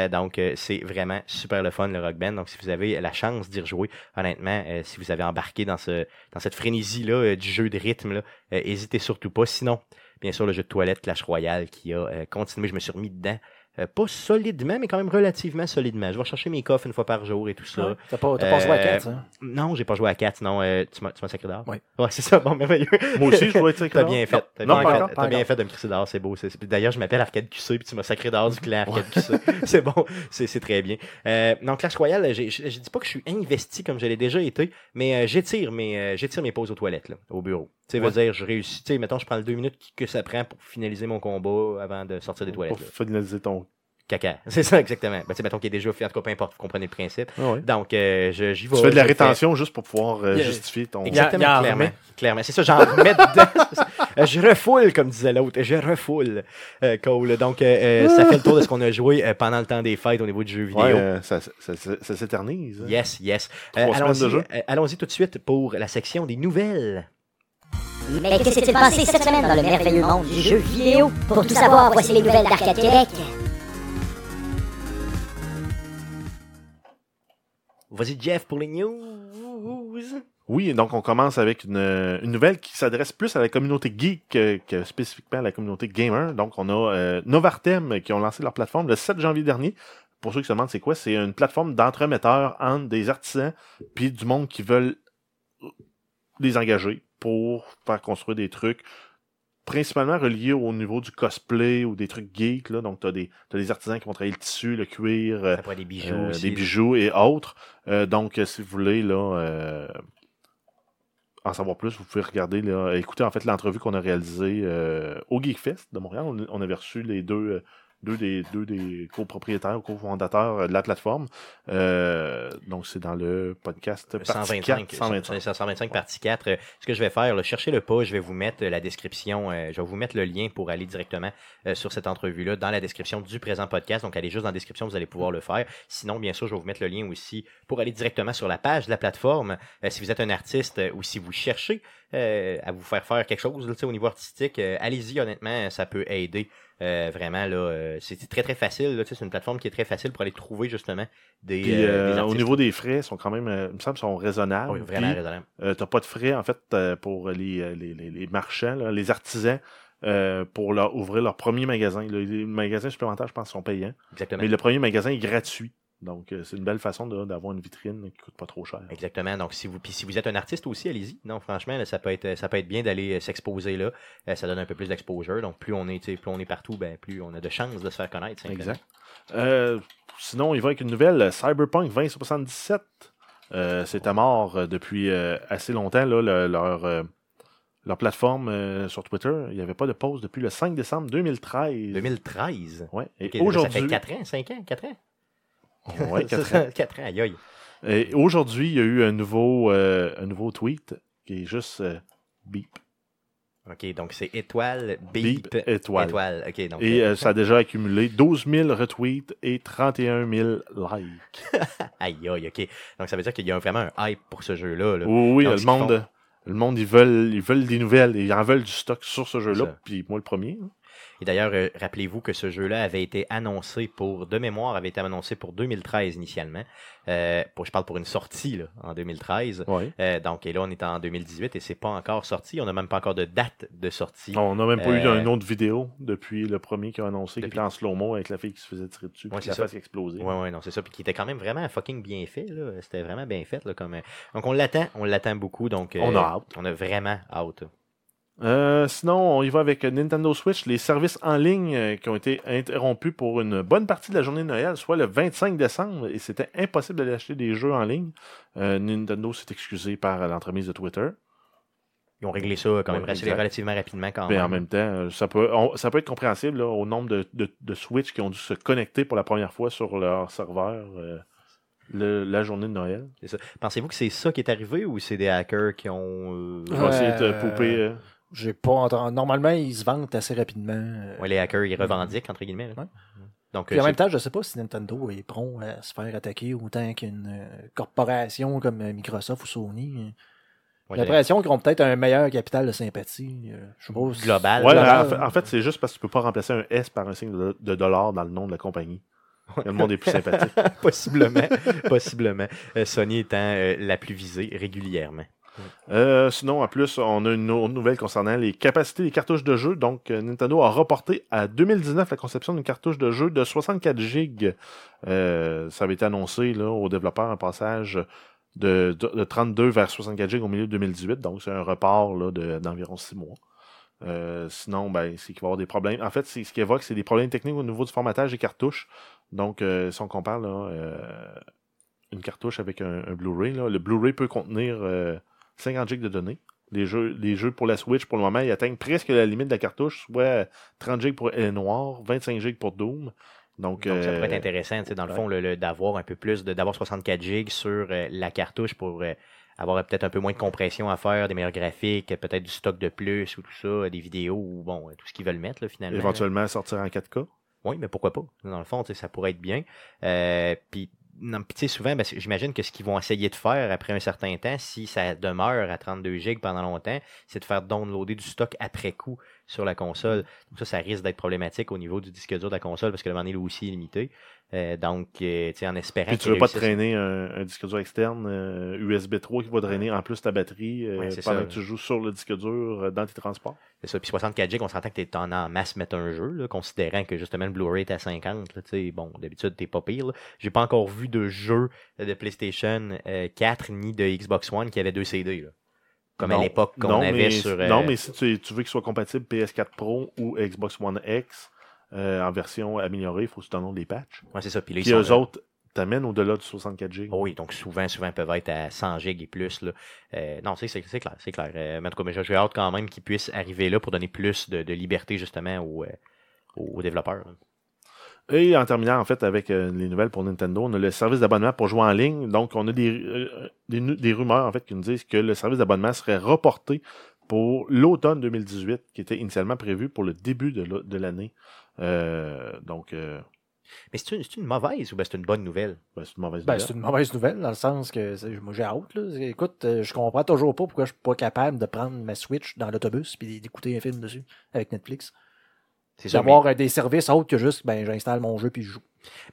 Donc, c'est vraiment super le fun, le Rock Band. Donc, si vous avez la chance d'y rejouer, honnêtement, si vous avez embarqué dans, ce, dans cette frénésie-là du jeu de rythme, euh, hésitez surtout pas. Sinon, bien sûr, le jeu de toilette Clash Royale qui a euh, continué. Je me suis remis dedans. Euh, pas solidement, mais quand même relativement solidement. Je vais chercher mes coffres une fois par jour et tout ça. T'as pas, t'as pas joué à Euh, 4, hein? Non, j'ai pas joué à 4, non. euh, tu m'as tu m'as sacré d'or? Oui. Ouais, c'est ça. Bon, merveilleux. Moi aussi, je dois être T'as bien fait. T'as Non, bien, pas fait, encore, t'as pas bien fait de me crisser dehors, c'est beau. c'est- c'est- D'ailleurs, je m'appelle Arcade QC, puis tu m'as sacré dehors du clan Arcade QC. (laughs) c'est bon, c'est c'est très bien. Euh, donc, Clash Royale, je je dis pas que je suis investi comme je l'ai déjà été, mais euh, j'étire mes, euh, j'étire mes pauses aux toilettes, là, au bureau. Tu sais, veut dire, je réussis. Tu sais, mettons, je prends le deux minutes que ça prend pour finaliser mon combat avant de sortir des toilettes. Pour finaliser ton. Caca. (laughs) C'est ça, exactement. Ben, tu sais, mettons qu'il est déjà fait, en tout cas, peu importe, vous comprenez le principe. Ah ouais. Donc, euh, je- j'y vais. Tu fais de la fais. rétention juste pour pouvoir euh, justifier ton. Exactement, Il y a- il y a clairement. clairement. C'est ça, j'en (laughs) remets dedans. Je refoule, comme disait l'autre. Je refoule. Euh, cool. Donc, ça fait le tour de ce qu'on a joué euh, pendant le temps des fêtes au niveau du jeu vidéo. Ouais, euh, ça, ça, ça- ça s'éternise. hein. Yes, yes. Trois semaines allons-y, de jeu. euh, allons-y tout de suite pour la section des nouvelles. Mais que s'est-il passé cette semaine dans le merveilleux monde du jeu vidéo? Pour tout savoir, voici les nouvelles d'Arcade Québec. Vas-y, Jeff, pour les news. Oui, donc on commence avec une, une nouvelle qui s'adresse plus à la communauté geek que, que spécifiquement à la communauté gamer. Donc on a euh, Novartem qui ont lancé leur plateforme le 7 janvier dernier. Pour ceux qui se demandent c'est quoi, c'est une plateforme d'entremetteurs entre des artisans puis du monde qui veulent les engager pour faire construire des trucs principalement reliés au niveau du cosplay ou des trucs geeks. Là. Donc, tu as, t'as des artisans qui vont travailler le tissu, le cuir, euh, des bijoux euh, aussi. des bijoux et autres. Euh, donc, si vous voulez là, en savoir plus, vous pouvez regarder, là, écouter en fait l'entrevue qu'on a réalisée au Geekfest de Montréal. On, on avait reçu les deux, deux des, deux des copropriétaires ou cofondateurs euh, de la plateforme. Euh, donc, c'est dans le podcast partie 125, 4, 125. 125, 125 partie 4. Euh, Ce que je vais faire, là, cherchez-le pas, je vais vous mettre la description, euh, je vais vous mettre le lien pour aller directement euh, sur cette entrevue-là dans la description du présent podcast. Donc, allez juste dans la description, vous allez pouvoir le faire. Sinon, bien sûr, je vais vous mettre le lien aussi pour aller directement sur la page de la plateforme. Euh, si vous êtes un artiste euh, ou si vous cherchez euh, à vous faire faire quelque chose là, au niveau artistique, euh, allez-y, honnêtement, ça peut aider. Euh, vraiment, là, euh, c'est très très facile. c'est une plateforme qui est très facile pour aller trouver justement des, Puis, euh, euh, des au niveau des frais, ils sont quand même, euh, il me semble, sont raisonnables. Oui, vraiment Puis, raisonnable. Euh, t'as pas de frais, en fait, euh, pour les, les, les, les marchands, là, les artisans, euh, pour leur ouvrir leur premier magasin. Le- Les magasins supplémentaires, je pense, sont payants. Exactement. Mais le premier magasin est gratuit. Donc, euh, c'est une belle façon d'avoir une vitrine qui coûte pas trop cher. Exactement. Donc, si vous, puis si vous êtes un artiste aussi, allez-y. Non, franchement, là, ça peut être, ça peut être bien d'aller euh, s'exposer là. Euh, ça donne un peu plus d'exposure. Donc, plus on est, plus on est partout, ben, plus on a de chances de se faire connaître. Exact. Euh, sinon, il va avec une nouvelle Cyberpunk 2077. Euh, C'était mort euh, depuis euh, assez longtemps, là, le- leur, leur plateforme euh, sur Twitter. Il n'y avait pas de pause depuis le 5 décembre 2013. 2013. Ouais. Et Ok, Ça fait aujourd'hui, 4 ans, 5 ans, 4 ans? Ouais, (laughs) quatre ans. 4 ans, aïe aïe. Et aujourd'hui, il y a eu un nouveau, euh, un nouveau tweet qui est juste euh, beep. Ok, donc c'est étoile, beep, Beep, étoile. étoile. Donc. Et euh, ça a déjà accumulé 12 000 retweets et 31 000 likes. (laughs) Aïe aïe, ok. Donc, ça veut dire qu'il y a vraiment un hype pour ce jeu-là. là. Oui, oui, Donc, le monde, le monde, ils veulent, ils veulent des nouvelles, ils en veulent du stock sur ce jeu-là. Puis moi, le premier. hein. Et d'ailleurs, euh, rappelez-vous que ce jeu-là avait été annoncé pour, de mémoire, avait été annoncé pour 2013 initialement. Euh, pour, je parle pour une sortie là, en 2013. Ouais. Euh, donc, et là, on est en 2018 et c'est pas encore sorti. On n'a même pas encore de date de sortie. On n'a même pas eu une autre vidéo depuis le premier qui a annoncé, qui Depuis- était en slow-mo avec la fille qui se faisait tirer dessus, Ouais, puis c'est la ça. face qui explosait. Ouais, ouais, non, c'est ça. Puis qui était quand même vraiment fucking bien fait. C'était vraiment bien fait. Là, comme, Donc, on l'attend. On l'attend beaucoup. Donc, On a hâte. On a vraiment hâte. Euh, sinon, on y va avec Nintendo Switch, les services en ligne euh, qui ont été interrompus pour une bonne partie de la journée de Noël, soit le 25 décembre, et c'était impossible d'aller acheter des jeux en ligne. Euh, Nintendo s'est excusé par l'entremise de Twitter. Ils ont réglé ça quand même Ouais, assez- relativement rapidement quand Mais même. en même temps, euh, ça peut, on- ça peut être compréhensible là, au nombre de, de, de Switch qui ont dû se connecter pour la première fois sur leur serveur euh, le- la journée de Noël. Pensez-vous que c'est ça qui est arrivé ou c'est des hackers qui ont. euh, vais essayer de Euh, pouper. Euh, J'ai pas entendu. Normalement, ils se vendent assez rapidement. euh, Ouais, les hackers, ils revendiquent, entre guillemets. là. Ouais. Donc, Puis euh, en même c'est- temps, je sais pas si Nintendo est prompt à se faire attaquer autant qu'une euh, corporation comme euh, Microsoft ou Sony. ouais, J'ai l'impression qu'ils ont peut-être un meilleur capital de sympathie. euh, Je sais pas. si- Global. Ouais, global. en fait, en fait, c'est juste parce que tu peux pas remplacer un S par un signe de, de dollar dans le nom de la compagnie. Le monde est plus sympathique. (laughs) possiblement. possiblement. Euh, Sony étant euh, la plus visée régulièrement. Euh, sinon, en plus, on a une autre nouvelle concernant les capacités des cartouches de jeu. Donc, euh, Nintendo a reporté à 2019 la conception d'une cartouche de jeu de 64 gigs. Euh, ça avait été annoncé là, aux développeurs un passage de, de, de 32 vers 64 gigs au milieu de 2018. Donc, c'est un report là, de- d'environ 6 mois. Sinon, ben, c'est qu'il va y avoir des problèmes. En fait, ce qui évoque, c'est des problèmes techniques au niveau du formatage des cartouches. Donc, si on compare là, une cartouche avec un, Blu-ray, le Blu-ray peut contenir 50 gigs de données. Les jeux, les jeux pour la Switch, pour le moment, ils atteignent presque la limite de la cartouche, soit 30 gigs pour Elle Noir, 25 gigs pour Doom. Donc, Donc, ça euh, pourrait être intéressant, dans le fond, le- le- d'avoir un peu plus, de- d'avoir 64 gigs sur euh, la cartouche pour euh, avoir peut-être un peu moins de compression à faire, des meilleurs graphiques, peut-être du stock de plus ou tout ça, des vidéos ou bon, tout ce qu'ils veulent mettre là, finalement. éventuellement sortir en 4K. Oui, mais pourquoi pas? Dans le fond, ça pourrait être bien. Euh, puis, non, souvent, ben, j'imagine que ce qu'ils vont essayer de faire après un certain temps, si ça demeure à 32 gigs pendant longtemps, c'est de faire downloader du stock après coup sur la console. Donc ça, ça risque d'être problématique au niveau du disque dur de la console parce que le moment donné, lui aussi est limité. Euh, donc, euh, tu sais, en espérant Puis tu qu'ils veux pas traîner un, un disque dur externe euh, USB 3 qui va drainer en plus ta batterie euh, Ouais, pendant ça. que tu joues sur le disque dur euh, dans tes transports? C'est ça. Puis 64 gigs, on s'entend que tu es en masse mettre un jeu, là, considérant que justement le Blu-ray est à 50. Là, tu sais, bon, d'habitude, t'es pas pire. J'ai pas encore vu de jeu de PlayStation euh, 4 ni de Xbox One qui avait deux CD. Là. Comme à Non. l'époque qu'on non, avait mais, sur. euh, non, mais si tu, tu veux qu'il soit compatible PS4 Pro ou Xbox One X euh, en version améliorée, il faut que tu downloades des patchs. ouais, c'est ça. Puis là, ils Puis sont, eux autres t'amènent au-delà du 64 GB. Oh oui, donc souvent, souvent, ils peuvent être à 100 gigs et plus. Là. Euh, non, c'est clair, c'est clair. Euh, mais en tout cas, mais j'ai hâte quand même qu'ils puissent arriver là pour donner plus de, de liberté justement aux, euh, aux développeurs. hein. Et en terminant, en fait, avec euh, les nouvelles pour Nintendo, on a le service d'abonnement pour jouer en ligne. Donc, on a des, euh, des, nu- des rumeurs, en fait, qui nous disent que le service d'abonnement serait reporté pour l'automne 2018, qui était initialement prévu pour le début de la- de l'année. Euh, donc, euh, Mais c'est une, c'est une mauvaise ou ben c'est une bonne nouvelle? ben, c'est une mauvaise Ben, nouvelle. c'est une mauvaise nouvelle, dans le sens que moi j'ai hâte. Là. Écoute, euh, je comprends toujours pas pourquoi je suis pas capable de prendre ma Switch dans l'autobus et d'écouter un film dessus avec Netflix. D'avoir des services autres que juste, ben, j'installe mon jeu puis je joue.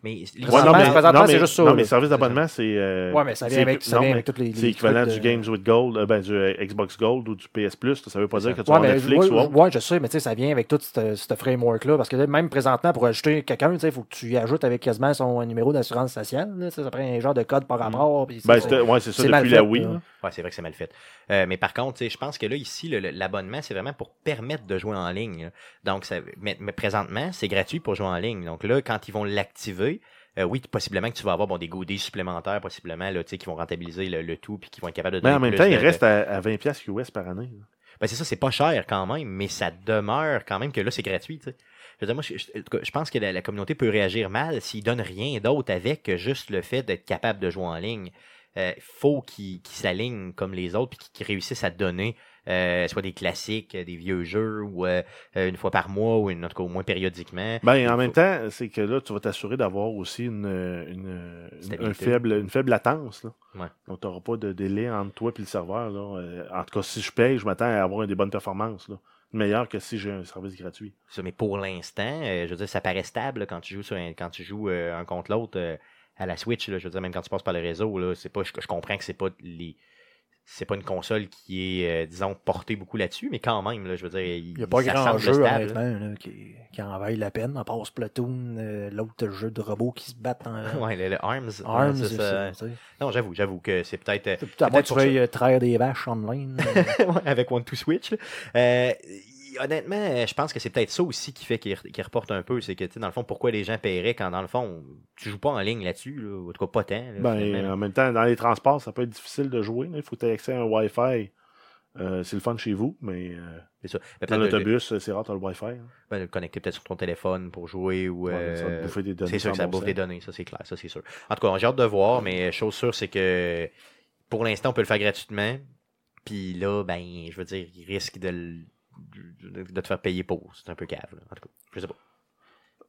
Mais, Présentement, non, mais, présentement, non, c'est mais- juste ça, non, là. mais service d'abonnement, c'est. euh, Ouais, mais ça vient c'est- avec, ça non, vient mais avec toutes les. C'est équivalent du Games with Gold, euh, ben, du euh, Xbox Gold ou du PS Plus. Ça veut pas dire que tu Ouais, as mais, Netflix ouais, ou autre. ouais, je sais, mais tu sais, ça vient avec tout ce framework-là. Parce que même présentement, pour ajouter quelqu'un, tu sais, il faut que tu y ajoutes avec quasiment son numéro d'assurance sociale. là. Ça, prend un genre de code par rapport. puis Ben, c'est- c'était- ouais, c'est ça depuis la Wii. Ouais, c'est vrai que c'est mal fait. Euh, mais par contre, tu sais, je pense que là, ici, l'abonnement, c'est vraiment pour permettre de jouer en ligne. Donc, mais présentement, c'est gratuit pour jouer en ligne. Donc là, quand ils vont l'activer, euh, oui, possiblement que tu vas avoir bon, des goodies supplémentaires, possiblement, là, qui vont rentabiliser le, le tout puis qui vont être capables de Mais donner en même temps, de- il reste à, à 20$ piastres US par année. là. Ben, c'est ça, c'est pas cher quand même, mais ça demeure quand même que là, c'est gratuit. Je veux dire, moi, je, je- en tout cas, je pense que la, la communauté peut réagir mal s'ils donnent rien d'autre avec que juste le fait d'être capable de jouer en ligne. Il faut qu'ils s'alignent comme les autres puis qu'ils réussissent à donner euh, soit des classiques, euh, des vieux jeux ou euh, une fois par mois ou une, en tout cas au moins périodiquement. Ben, en même temps, c'est que là, tu vas t'assurer d'avoir aussi une, une, une, Stabilité. un faible, une faible latence. Là. Ouais. Donc, tu n'auras pas de délai entre toi et le serveur. Là. En tout cas, si je paye, je m'attends à avoir des bonnes performances. Là. Meilleur que si j'ai un service gratuit. Ça, mais pour l'instant, euh, je veux dire, ça paraît stable là, quand tu joues sur un, quand tu joues euh, un contre l'autre euh, à la Switch. Là, je veux dire, même quand tu passes par le réseau, là, c'est pas, je, je comprends que c'est pas les. C'est pas une console qui est, euh, disons, portée beaucoup là-dessus, mais quand même, là, je veux dire, il Il n'y a pas grand jeu, stable, là. qui, qui en vaille la peine. À part Splatoon, euh, l'autre jeu de robots qui se battent en (laughs) Ouais, le, le Arms. ouais, Arms. c'est ça. Non, j'avoue, j'avoue que c'est peut-être. euh, que tu veuilles euh, traire des vaches online. euh, (laughs) Ouais, avec One to Switch. là. Euh, honnêtement, euh, je pense que c'est peut-être ça aussi qui fait qu'il re- qu'il reporte un peu. C'est que, tu sais, dans le fond, pourquoi les gens paieraient quand, dans le fond, tu joues pas en ligne là-dessus, là, ou en tout cas pas tant. là, Ben, en même temps, dans les transports, ça peut être difficile de jouer. Il faut que tu aies accès à un Wi-Fi. Euh, c'est le fun chez vous, mais euh, c'est ça. Dans l'autobus, c'est rare, tu as le Wi-Fi. hein. ben, connecter peut-être sur ton téléphone pour jouer ou. Ouais, ça va euh, bouffer des données c'est sûr que ça bouffe des données, ça c'est clair, ça c'est sûr. En tout cas, j'ai hâte de voir, mais chose sûre, c'est que pour l'instant, on peut le faire gratuitement. Puis là, ben, je veux dire, il risque de, le- de, te faire payer pour. C'est un peu cave. En tout cas, je sais pas.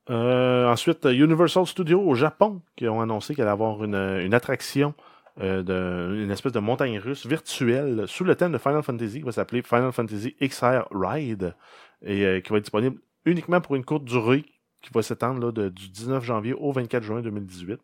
Euh, ensuite, Universal Studios au Japon qui ont annoncé qu'elle allait avoir une, attraction, euh, une espèce de montagne russe virtuelle sous le thème de Final Fantasy qui va s'appeler Final Fantasy XR Ride et euh, qui va être disponible uniquement pour une courte durée qui va s'étendre du 19 janvier au 24 juin 2018.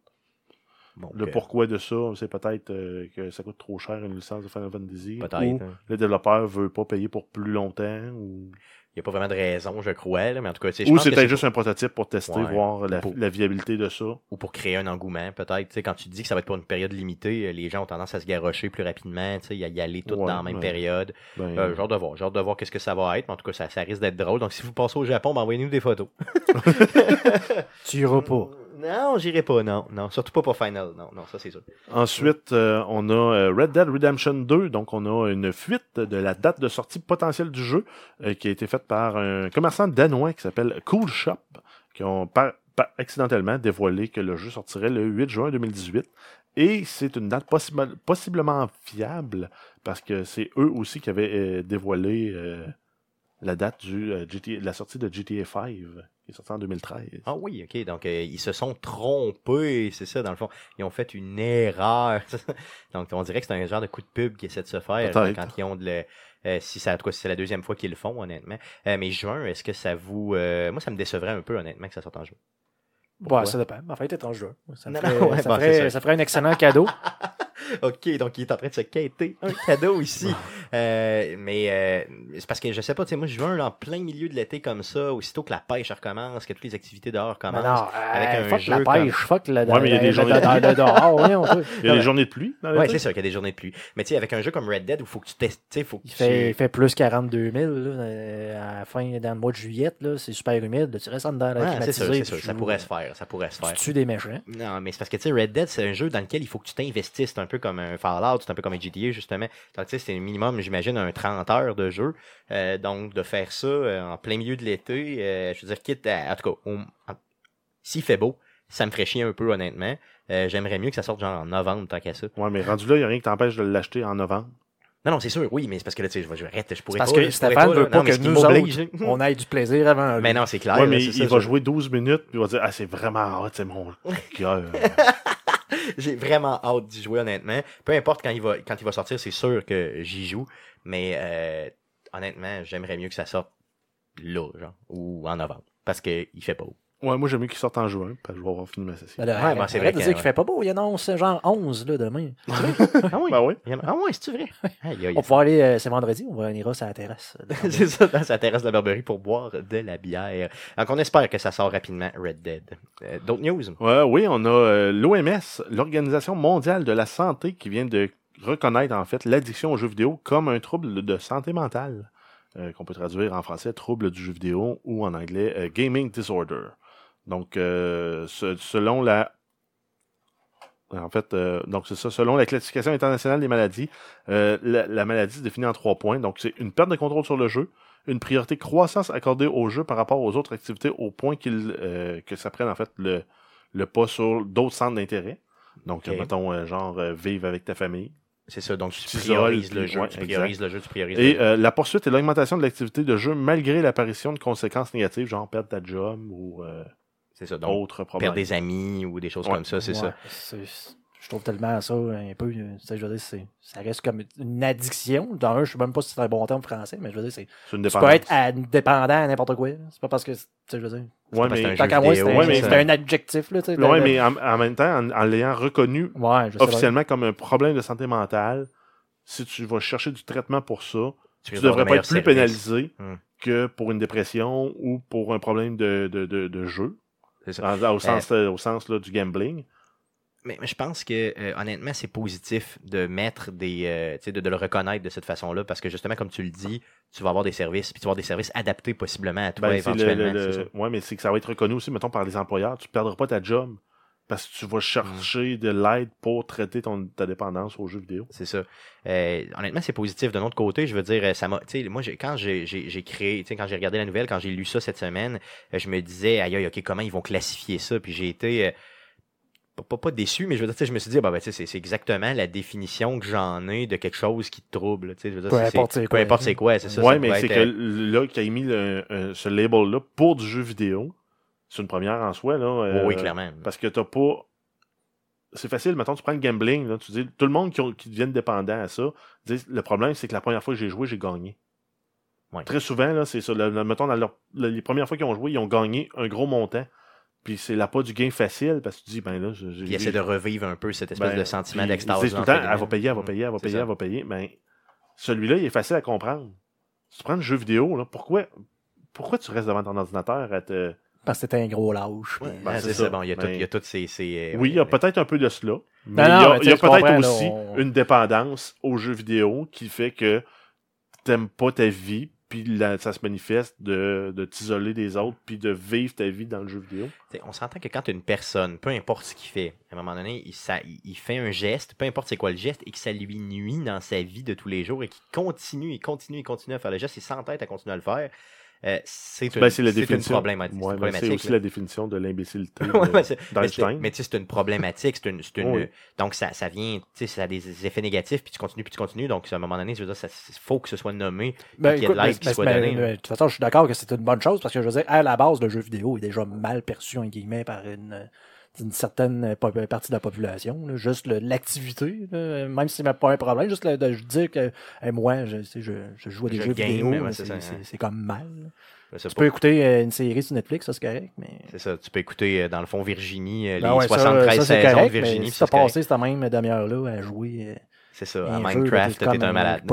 Bon, Le que- pourquoi de ça, c'est peut-être euh, que ça coûte trop cher une licence de Final Fantasy. Peut-être. Ou hein. le développeur veut pas payer pour plus longtemps. Ou, Il n'y a pas vraiment de raison, je crois, là, mais en tout cas, ou c'est peut-être juste un prototype pour tester, Ouais. voir la, Pour- la viabilité de ça. ou pour créer un engouement, peut-être. Tu sais, quand tu dis que ça va être pour une période limitée, euh, les gens ont tendance à se garrocher plus rapidement, tu sais, y, y aller toutes Ouais, dans la même ouais. période. Ben, Euh, hâte de voir, hâte de voir qu'est-ce que ça va être, mais en tout cas, ça, ça risque d'être drôle. Donc, si vous passez au Japon, ben, envoyez-nous des photos. (laughs) (laughs) tu iras pas. Non, j'irai pas, non. Non, surtout pas pour Final. Non, non, ça c'est sûr. Ensuite, euh, on a euh, Red Dead Redemption 2. Donc, on a une fuite de la date de sortie potentielle du jeu euh, qui a été faite par un commerçant danois qui s'appelle Cool Shop, qui ont par- accidentellement dévoilé que le jeu sortirait le 8 juin 2018. Et c'est une date possible- possiblement fiable parce que c'est eux aussi qui avaient dévoilé la date du, euh, GTA de la sortie de GTA 5 qui est sorti en 2013. Ah oui, ok. Donc, euh, ils se sont trompés, c'est ça, dans le fond. Ils ont fait une erreur. (laughs) Donc, on dirait que c'est un genre de coup de pub qui essaie de se faire quand ils ont de le- euh, si ça, si c'est la deuxième fois qu'ils le font, honnêtement. Euh, mais juin, est-ce que ça vous. euh, moi, ça me décevrait un peu, honnêtement, que ça sorte en juin. Pourquoi? Ouais, ça dépend. Ma fête est en juin. Ça, Non, ferait, non, ouais, ça, bon, ferait, c'est ça. ça ferait un excellent cadeau. (laughs) (laughs) OK, donc il est en train de se quêter un cadeau ici. (laughs) Euh, mais euh, c'est parce que je sais pas, tu sais, moi, je veux en plein milieu de l'été comme ça, aussitôt que la pêche recommence, que toutes les activités dehors Mais commencent. non, avec euh, un fuck jeu la comme- pêche, fuck le, Ouais, mais il y a des journées de dehors. Il y a des journées de pluie l'été? c'est sûr qu'il y a des journées de pluie. Mais tu sais, avec un jeu comme Red Dead où il faut que tu testes, tu sais, faut que Il tu- fait, il fait plus 42 000 là, euh, à la fin, dans le mois de juillet. C'est super humide. là, Tu restes en dedans, Ouais, c'est sûr, c'est sûr, tu ça pourrait se faire, ça pourrait se Tu faire. tues des méchants. Non, mais c'est parce que, tu sais, Red Dead, c'est un jeu dans lequel il faut que tu t'investisses. Un peu comme un Fallout, c'est un peu comme un GTA, justement. Donc, tu sais, c'est un minimum, j'imagine, un 30 heures de jeu. Euh, donc, de faire ça euh, en plein milieu de l'été, euh, je veux dire, quitte à, en tout cas, au- en- s'il fait beau, ça me ferait chier un peu, honnêtement. Euh, J'aimerais mieux que ça sorte genre en novembre, tant qu'à ça. Ouais, mais rendu là, il n'y a rien qui t'empêche de l'acheter en novembre. Non, non, c'est sûr, oui, mais c'est parce que là, tu sais, je vais- je arrête, je pourrais Parce pas. que là, je pourrais Stéphane veut Non, pas mais que nous autres, on ait du plaisir avant. Mais non, c'est clair. mais il ça, va jouer 12 minutes, puis il va dire Ah, c'est vraiment hot, c'est mon (laughs) cœur. (laughs) J'ai vraiment hâte d'y jouer, honnêtement. Peu importe quand il va, quand il va sortir, c'est sûr que j'y joue. Mais euh, honnêtement, j'aimerais mieux que ça sorte là, genre, ou en novembre. Parce qu'il fait pas. Ouais, moi, j'aime mieux qu'il sorte en juin, parce que je vais avoir fini ma session. Ben là, Ouais, ben, c'est vrai dire qu'il fait pas beau. Il annonce genre 11 là, demain. (laughs) Ah oui? Ben oui. Il y en a- Ah ouais, c'est-tu vrai? Aïe, aïe. On va pouvoir aller, euh, c'est vendredi, on va aller sur la terrasse. (laughs) c'est ça, dans sa terrasse de la Barberie pour boire de la bière. Donc, on espère que ça sort rapidement, Red Dead. Euh, D'autres news? Ouais, oui, on a l'OMS, l'Organisation mondiale de la santé, qui vient de reconnaître en fait l'addiction aux jeux vidéo comme un trouble de santé mentale, euh, qu'on peut traduire en français trouble du jeu vidéo ou en anglais euh, gaming disorder. Donc, euh, ce- selon la en fait, euh, donc c'est ça. Selon la classification internationale des maladies, euh, la, la maladie se définit en trois points. Donc, c'est une perte de contrôle sur le jeu, une priorité croissance accordée au jeu par rapport aux autres activités au point qu'il, euh, que ça prenne en fait le, le pas sur d'autres centres d'intérêt. Donc, mettons, euh, genre, euh, vivre avec ta famille. C'est ça, donc tu priorises le jeu, ouais, tu priorises le jeu, tu priorises Et le jeu. euh, la poursuite et l'augmentation de l'activité de jeu malgré l'apparition de conséquences négatives, genre perdre ta job ou euh, C'est ça, donc problèmes. perdre des amis ou des choses Ouais. comme ça, c'est Ouais, ça. Je trouve tellement ça un peu. euh, tu sais, je veux dire, c'est- ça reste comme une addiction. Dans un, je sais même pas si c'est un bon terme français, mais je veux dire, c'est. C'est une Tu peux être à- dépendant à n'importe quoi. C'est pas parce que. Tu sais, je veux dire. Ouais, c'est un mais, c'est ouais, un, mais- c'est un adjectif. Là, tu sais, ouais, mais en, en même temps, en, en l'ayant reconnu officiellement comme un problème de santé mentale, si tu vas chercher du traitement pour ça, tu d'avoir devrais de pas être plus pénalisé Hmm. que pour une dépression ou pour un problème de, de, de, de jeu, ça. en- au sens, euh, au sens là, du gambling. Mais, mais je pense que euh, honnêtement, c'est positif de mettre des, euh, de, de le reconnaître de cette façon-là, parce que justement, comme tu le dis, tu vas avoir des services, puis tu vas avoir des services adaptés possiblement à toi Ben, éventuellement. ouais, mais c'est que ça va être reconnu aussi, mettons, par les employeurs. Tu perdras pas ta job parce que tu vas chercher de l'aide pour traiter ton, ta dépendance aux jeux vidéo. C'est ça. Euh, honnêtement, c'est positif. De notre côté, je veux dire, euh, ça m'a. Tu sais, moi, j'ai- quand j'ai j'ai- j'ai créé, tu sais, quand j'ai regardé la nouvelle, quand j'ai lu ça cette semaine, euh, je me disais, aïe, aïe, ok, comment ils vont classifier ça? Puis j'ai été. euh, pas, pas, pas déçu, mais je veux dire, tu sais, je me suis dit, ah, bah, ben, tu sais, c'est c'est exactement la définition que j'en ai de quelque chose qui te trouble. tu sais, Je veux dire, Peu importe c'est- quoi. importe c'est quoi, c'est ça. ouais, ça mais c'est être, que euh, là, qu'il a mis le- ce label-là pour du jeu vidéo, c'est une première en soi. Là, euh, oui, clairement. Parce que t'as pas. C'est facile, mettons, tu prends le gambling, là, tu dis, tout le monde qui, ont- qui deviennent dépendants à ça, disent, le problème, c'est que la première fois que j'ai joué, j'ai gagné. Ouais. Très souvent, là, c'est ça. le- le- mettons, dans leur- le- les premières fois qu'ils ont joué, ils ont gagné un gros montant. Puis c'est là pas du gain facile parce que tu dis, ben là, j'ai. Puis essaie de revivre un peu cette espèce ben, de sentiment d'extase. tout le temps, elle va payer, elle va payer, elle va payer, ça. elle va payer. Ben, celui-là, il est facile à comprendre. Si tu prends le jeu vidéo, là, pourquoi, pourquoi tu restes devant ton ordinateur à te. Parce que c'était un gros lâche. Ouais, ben, c'est c'est ça. ça. Bon, il y a, toutes ces. ces, euh, Oui, il y a peut-être un peu de cela. Mais Non, il y a, peut-être là, aussi on- une dépendance aux jeux vidéo qui fait que t'aimes pas ta vie, puis ça se manifeste de, de t'isoler des autres, puis de vivre ta vie dans le jeu vidéo. T'sais, on s'entend que quand une personne, peu importe ce qu'il fait, à un moment donné, il, ça, il- il fait un geste, peu importe c'est quoi le geste, et que ça lui nuit dans sa vie de tous les jours, et qu'il continue, il continue, il continue à faire le geste, il s'entête à continuer à le faire, euh, c'est une, Ben, c'est une définition. problématique. c'est Ouais, une ben, c'est aussi là. la définition de l'imbécilité (laughs) Ouais, c'est- d'Einstein. mais tu sais, c'est une problématique, c'est une, c'est une- (laughs) Oui. donc ça, ça vient, tu sais, ça a des effets négatifs, puis tu continues, puis tu continues, donc à un moment donné, je veux dire, il faut que ce soit nommé, Ben, qu'il y ait de l'aide mais- qui soit là. De toute façon, je suis d'accord que c'est une bonne chose parce que je veux dire, à la base, le jeu vidéo est déjà mal perçu, en guillemets, par une. D'une certaine partie de la population. là. Juste l'activité, même si c'est pas un problème, juste le- de dire que hey, moi, je, joue à des Je jeux game, vidéo, ouais, c'est ça, hein. comme mal. Tu pas. peux écouter euh, une série sur Netflix, ça c'est correct, mais. C'est ça, tu peux écouter euh, dans le fond Virginie, euh, les Ben ouais, ça, 73 ça, c'est saisons correct, de Virginie. si ça, t'as passé cette même demi-heure-là à jouer. C'est ça, à Minecraft, t'es un malade.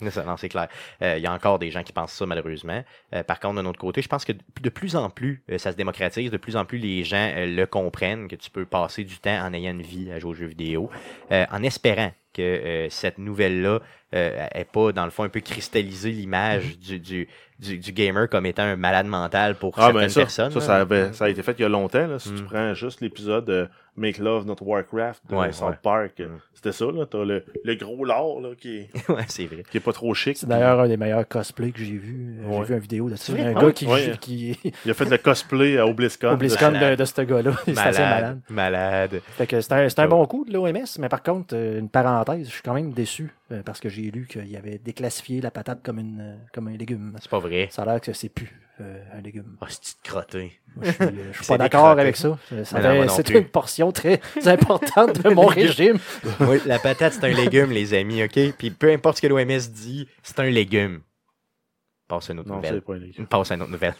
C'est ça. non, c'est clair. Euh, Il y a encore des gens qui pensent ça, malheureusement. Euh, par contre, d'un autre côté, je pense que de plus en plus, euh, ça se démocratise, de plus en plus les gens le comprennent, que tu peux passer du temps en ayant une vie à jouer aux jeux vidéo, en espérant que cette nouvelle-là ait pas, dans le fond, un peu cristallisé l'image du, du, du, du gamer comme étant un malade mental pour Ah, certaines ben ça, personnes. ça, là. ça, avait- ça a été fait il y a longtemps. Là, si tu Mm. prends juste l'épisode Make Love Not Warcraft de Ouais, South ouais. Park, Mm. c'était ça. là T'as le, le gros lard là, qui, est, (laughs) ouais, c'est vrai. qui est pas trop chic. C'est d'ailleurs un des meilleurs cosplays que j'ai vu. Euh, Ouais. J'ai vu une vidéo de ça. vrai? Un gars qui, Ouais. qui Il a fait le cosplay BlizzCon. au BlizzCon malade. de, de ce gars-là. (laughs) C'est assez malade. malade. Fait que c'est un, un bon coup de l'OMS, mais par contre, euh, une parenthèse, je suis quand même déçu euh, parce que j'ai lu qu'il avait déclassifié la patate comme, une, euh, comme un légume. C'est pas vrai. Ça a l'air que c'est plus euh, un légume. Oh, c'est petite crotté? Moi, je suis, je suis (laughs) C'est pas d'accord avec ça. Ça plus. une portion très (laughs) importante de mon (laughs) régime. Oui, la patate, c'est un légume, les amis, OK? Puis peu importe ce que l'OMS dit, c'est un légume. Passe à une autre Non, c'est nouvelle. pas. Passe à une autre nouvelle.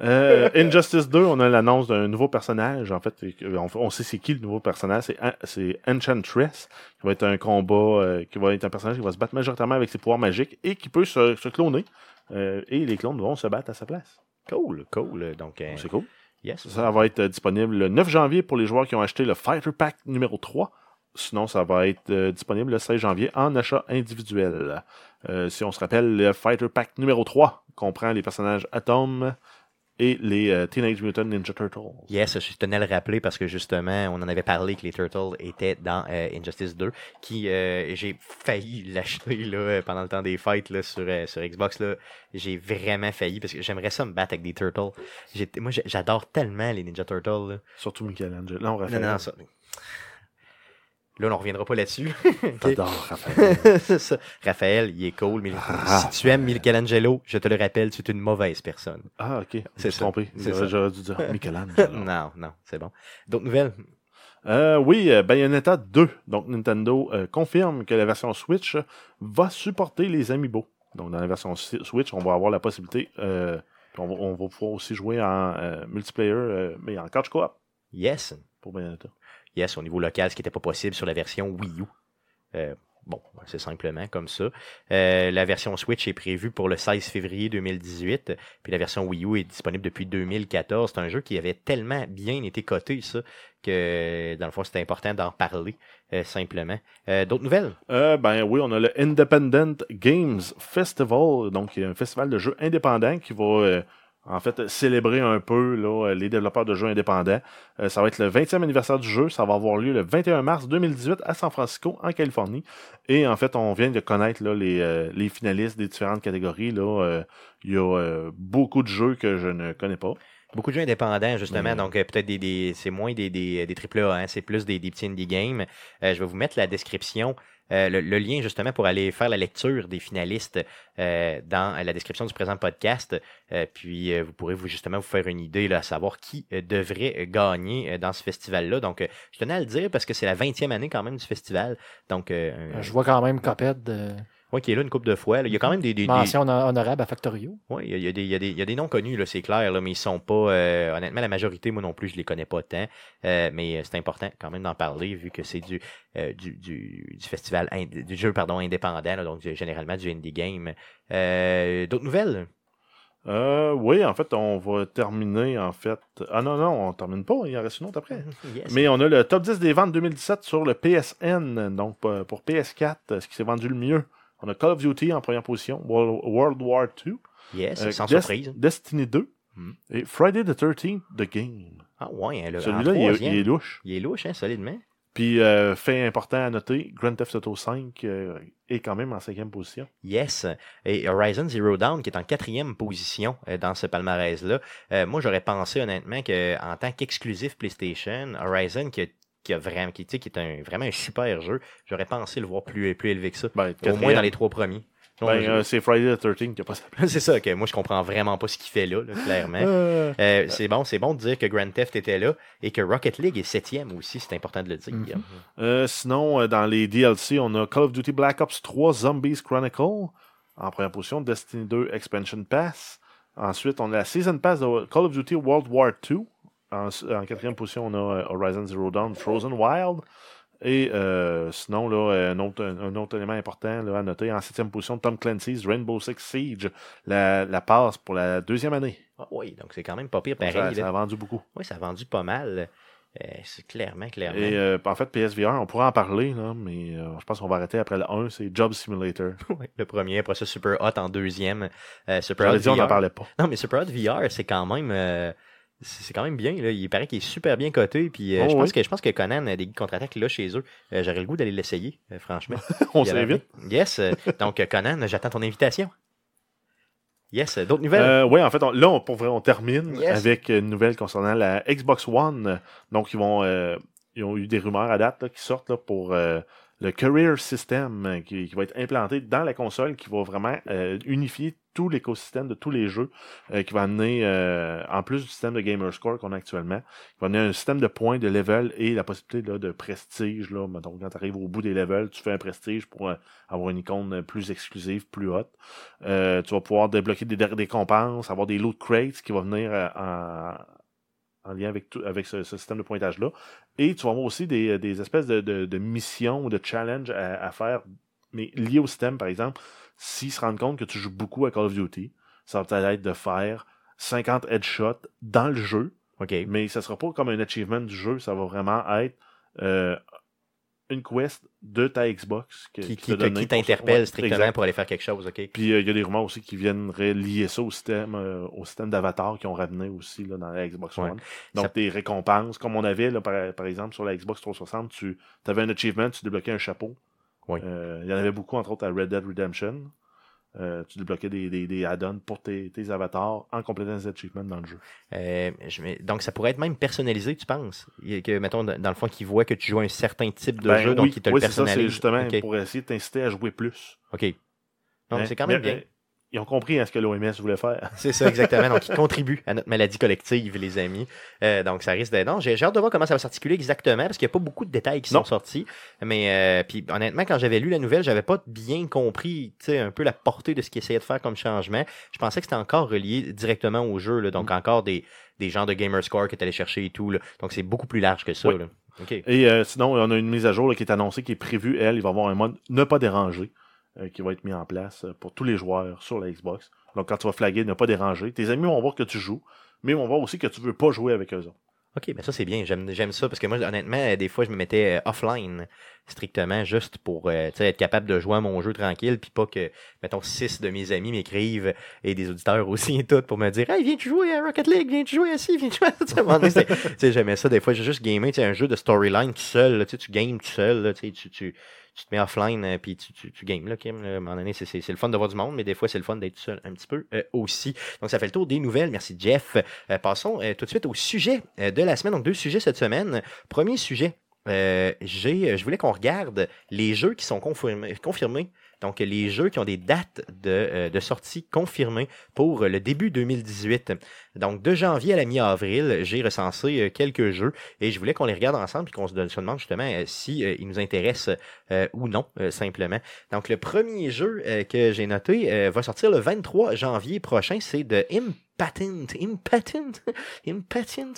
Euh, Injustice 2, on a l'annonce d'un nouveau personnage. En fait, on, on sait c'est qui le nouveau personnage. C'est An- C'est Enchantress, qui va être un combat, euh, qui va être un personnage qui va se battre majoritairement avec ses pouvoirs magiques et qui peut se, se cloner. Euh, et les clones vont se battre à sa place. cool, cool. Donc, C'est cool. yes. Ça va être disponible le 9 janvier pour les joueurs qui ont acheté le Fighter Pack numéro 3. Sinon, ça va être disponible le 16 janvier en achat individuel. Si on se rappelle, le Fighter Pack numéro 3 comprend les personnages Atom et les euh, Teenage Mutant Ninja Turtles. Yes, je tenais à le rappeler parce que justement, on en avait parlé que les Turtles étaient dans euh, Injustice 2, qui euh, j'ai failli (laughs) l'acheter là, pendant le temps des fêtes là, sur, sur Xbox. Là. J'ai vraiment failli parce que j'aimerais ça me battre avec des Turtles. J'ai- Moi, j'adore tellement les Ninja Turtles. là. Surtout Michelangelo. Non, Non, non, ça. Là, on reviendra pas là-dessus. (laughs) Ok. T'adores Raphaël. (laughs) Ça. Raphaël, il est cool, mais Ah. si tu aimes Michelangelo, je te le rappelle, tu es une mauvaise personne. Ah, ok. C'est trompé. J'aurais dû dire (laughs) Michelangelo. non, non, c'est bon. D'autres nouvelles? Euh, oui, euh, Bayonetta 2. Donc, Nintendo euh, confirme que la version Switch va supporter les Amiibo. Donc, dans la version Si- Switch, on va avoir la possibilité. euh, on, va, on va pouvoir aussi jouer en multiplayer, mais en couch co-op Yes. pour Bayonetta. Yes, au niveau local, ce qui n'était pas possible sur la version Wii U. Euh, bon, c'est simplement comme ça. Euh, la version Switch est prévue pour le 16 février 2018, puis la version Wii U est disponible depuis 2014. C'est un jeu qui avait tellement bien été coté, ça, que dans le fond, c'était important d'en parler, euh, simplement. D'autres nouvelles? Ben oui, on a le Independent Games Festival, donc un festival de jeux indépendants qui va en fait célébrer un peu là, les développeurs de jeux indépendants. Euh, ça va être le 20e anniversaire du jeu, ça va avoir lieu le 21 mars 2018 à San Francisco, en Californie. Et en fait, on vient de connaître là, les, euh, les finalistes des différentes catégories. Là. Euh, il y a beaucoup de jeux que je ne connais pas. Beaucoup de jeux indépendants, justement, Mais- donc euh, peut-être des, des- c'est moins des, des, des AAA, hein, c'est plus des, des petits indie games. Euh, je vais vous mettre la description, euh, le, le lien justement pour aller faire la lecture des finalistes euh, dans la description du présent podcast. Euh, puis euh, vous pourrez vous justement vous faire une idée là, à savoir qui euh, devrait gagner euh, dans ce festival-là. Donc, euh, je tenais à le dire parce que c'est la 20e année quand même du festival. Donc, euh, Je vois quand même Coped ouais, qui est là une couple de fois. là. Il y a quand même des, mention hono- honorable à Factorio. oui, il y a, il y a des- il y a des- il y a des noms connus, là, c'est clair, là, mais ils sont pas. euh, honnêtement, la majorité, moi non plus, je les connais pas tant. Euh, mais euh, c'est important quand même d'en parler, vu que c'est du, euh, du, du, du festival du jeu pardon, indépendant, là, donc généralement du indie game. Euh, D'autres nouvelles? Euh, oui, en fait, on va terminer en fait. Ah non, non, on termine pas, il en reste une autre après. (laughs) Yes. Mais on a le top 10 des ventes 2017 sur le PSN, donc pour PS4, euh, ce qui s'est vendu le mieux. On a Call of Duty en première position, World War II, Yes, euh, sans Des- surprise. Destiny 2 Hmm. et Friday the 13th The Game. Ah ouais, hein, Celui-là, il, est- troisième. il est louche. Il est louche, hein, solidement. Puis, euh, fait important à noter, Grand Theft Auto 5 euh, est quand même en cinquième position. Yes. Et Horizon Zero Dawn, qui est en quatrième position euh, dans ce palmarès-là. Moi, j'aurais pensé honnêtement qu'en tant qu'exclusif PlayStation, Horizon, qui a, qui a vraiment, qui, est un, vraiment un super jeu, j'aurais pensé le voir plus, plus élevé que ça. Ben, Au moins dans les trois premiers. Ben, euh, c'est Friday the 13 qui a pas sa place. c'est ça, que moi je comprends vraiment pas ce qu'il fait là, là, clairement. (laughs) Euh, c'est bon, c'est bon de dire que Grand Theft était là et que Rocket League est septième aussi, c'est important de le dire. Mhm. euh, sinon, dans les DLC, on a Call of Duty Black Ops 3 Zombies Chronicle. En première position, Destiny 2 Expansion Pass. Ensuite, on a la Season Pass de Call of Duty World War 2. En, en quatrième position, on a euh, Horizon Zero Dawn Frozen Wild. Et euh, sinon, là, un, autre, un autre élément important là, à noter, en septième position, Tom Clancy's Rainbow Six Siege, la, la passe pour la deuxième année. Ah oui, donc c'est quand même pas pire pareil. ça, a vendu beaucoup. Oui, ça a vendu pas mal. Euh, c'est clairement, clairement. Et euh, en fait, PSVR, on pourrait en parler, là, mais euh, je pense qu'on va arrêter après le 1, c'est Job Simulator. (laughs) Ouais, le premier, après ça, Super Hot en deuxième. Euh, Super Hot dire, on n'en parlait pas. Non, mais Super Hot VR, c'est quand même. C'est quand même bien. Là. Il paraît qu'il est super bien coté. Puis euh, Oh je, pense oui. que, je pense que Conan a des contre-attaques là chez eux. Euh, J'aurais le goût d'aller l'essayer, euh, franchement. (laughs) on s'invite. Yes. donc, Conan, j'attends ton invitation. Yes. D'autres nouvelles? Oui, en fait, on- là, on, pour vrai, on termine Yes. avec une nouvelle concernant la Xbox One. Donc, ils vont, ils ont eu des rumeurs à date là, qui sortent là, pour le Career System euh, qui, qui va être implanté dans la console, qui va vraiment euh, unifier tout l'écosystème de tous les jeux, euh, qui va amener, euh, en plus du système de Gamer Score qu'on a actuellement, qui va amener un système de points, de level et la possibilité là, de prestige. Là. Donc, quand tu arrives au bout des levels, tu fais un prestige pour euh, avoir une icône euh, plus exclusive, plus haute. Tu vas pouvoir débloquer des, des récompenses, avoir des loot crates qui vont venir en, en lien avec, tout, avec ce, ce système de pointage-là. Et tu vas avoir aussi des, des espèces de, de, de missions ou de challenges à, à faire, mais liés au système, par exemple. S'ils se rendent compte que tu joues beaucoup à Call of Duty, ça va peut-être être de faire 50 headshots dans le jeu, mais ça sera pas comme un achievement du jeu, ça va vraiment être euh, une quest de ta Xbox que- Qui, qui, t'interpelle strictement exact. pour aller faire quelque chose, OK? Puis euh, il y a des rumeurs aussi qui viendraient lier ça au système, euh, au système d'avatar qui ont ramené aussi là, dans la Xbox Ouais. One. Donc Ça- des récompenses, comme on avait là, par, par exemple sur la Xbox 360, tu avais un achievement, tu débloquais un chapeau. Euh, il y en avait beaucoup, entre autres à Red Dead Redemption. Euh, tu débloquais des, des, des add-ons pour tes, tes avatars en complétant les achievements dans le jeu. Euh, je donc, ça pourrait être même personnalisé, tu penses? Il Que, mettons, dans le fond, qu'ils voient que tu joues un certain type de Ben jeu, oui, donc ils te oui, le c'est ça, personnalisent. c'est justement pour essayer de t'inciter à jouer plus. OK. Non, Hein? c'est quand même Mais, bien. Ils ont compris hein, ce que l'OMS voulait faire. (laughs) C'est ça, exactement. Donc, ils contribuent à notre maladie collective, les amis. Euh, donc, ça risque d'être. Non, j'ai hâte de voir comment ça va s'articuler exactement, parce qu'il n'y a pas beaucoup de détails qui Non. sont sortis. Mais, euh, puis, honnêtement, quand j'avais lu la nouvelle, j'avais pas bien compris, tu sais, un peu la portée de ce qu'ils essayaient de faire comme changement. Je pensais que c'était encore relié directement au jeu, là, Mm. donc encore des, des genres de gamer score que tu allais chercher et tout. Là. Donc, c'est beaucoup plus large que ça. Oui. là. OK. Et euh, sinon, on a une mise à jour là, qui est annoncée, qui est prévue, elle, il va y avoir un mode ne pas déranger qui va être mis en place euh, pour tous les joueurs sur la Xbox. Donc quand tu vas flaguer ne pas déranger, tes amis vont voir que tu joues, mais vont voir aussi que tu veux pas jouer avec eux autres. OK, ben ça c'est bien, j'aime ça parce que moi honnêtement, euh, des fois je me mettais euh, offline strictement juste pour euh, tu être capable de jouer à mon jeu tranquille puis pas que mettons six de mes amis m'écrivent et des auditeurs (laughs) aussi et tout pour me dire "Hey, viens-tu jouer à Rocket League, viens-tu jouer à ci, viens-tu jouer à ça." Tu sais, tu j'aimais ça des fois j'ai juste gamé, tu un jeu de storyline tout seul, là, tu tu games tout seul, là, tu tu tu te mets offline euh, puis tu, tu, tu games là, Kim. à un moment donné, c'est- le fun de voir du monde, mais des fois, c'est le fun d'être seul un petit peu euh, aussi. Donc, ça fait le tour des nouvelles. Merci, Jeff. Euh, passons tout de suite au sujet de la semaine. Donc, deux sujets cette semaine. Premier sujet, je voulais qu'on regarde les jeux qui sont confirmés. Donc, les jeux qui ont des dates de, euh, de sortie confirmées pour le début 2018. Donc, de janvier à la mi-avril, j'ai recensé euh, quelques jeux et je voulais qu'on les regarde ensemble et qu'on se, demande justement euh, si euh, ils nous intéressent euh, ou non, euh, simplement. Donc, le premier jeu euh, que j'ai noté euh, va sortir le 23 janvier prochain. C'est de Impatent. Impatent. Impatent. Impatient.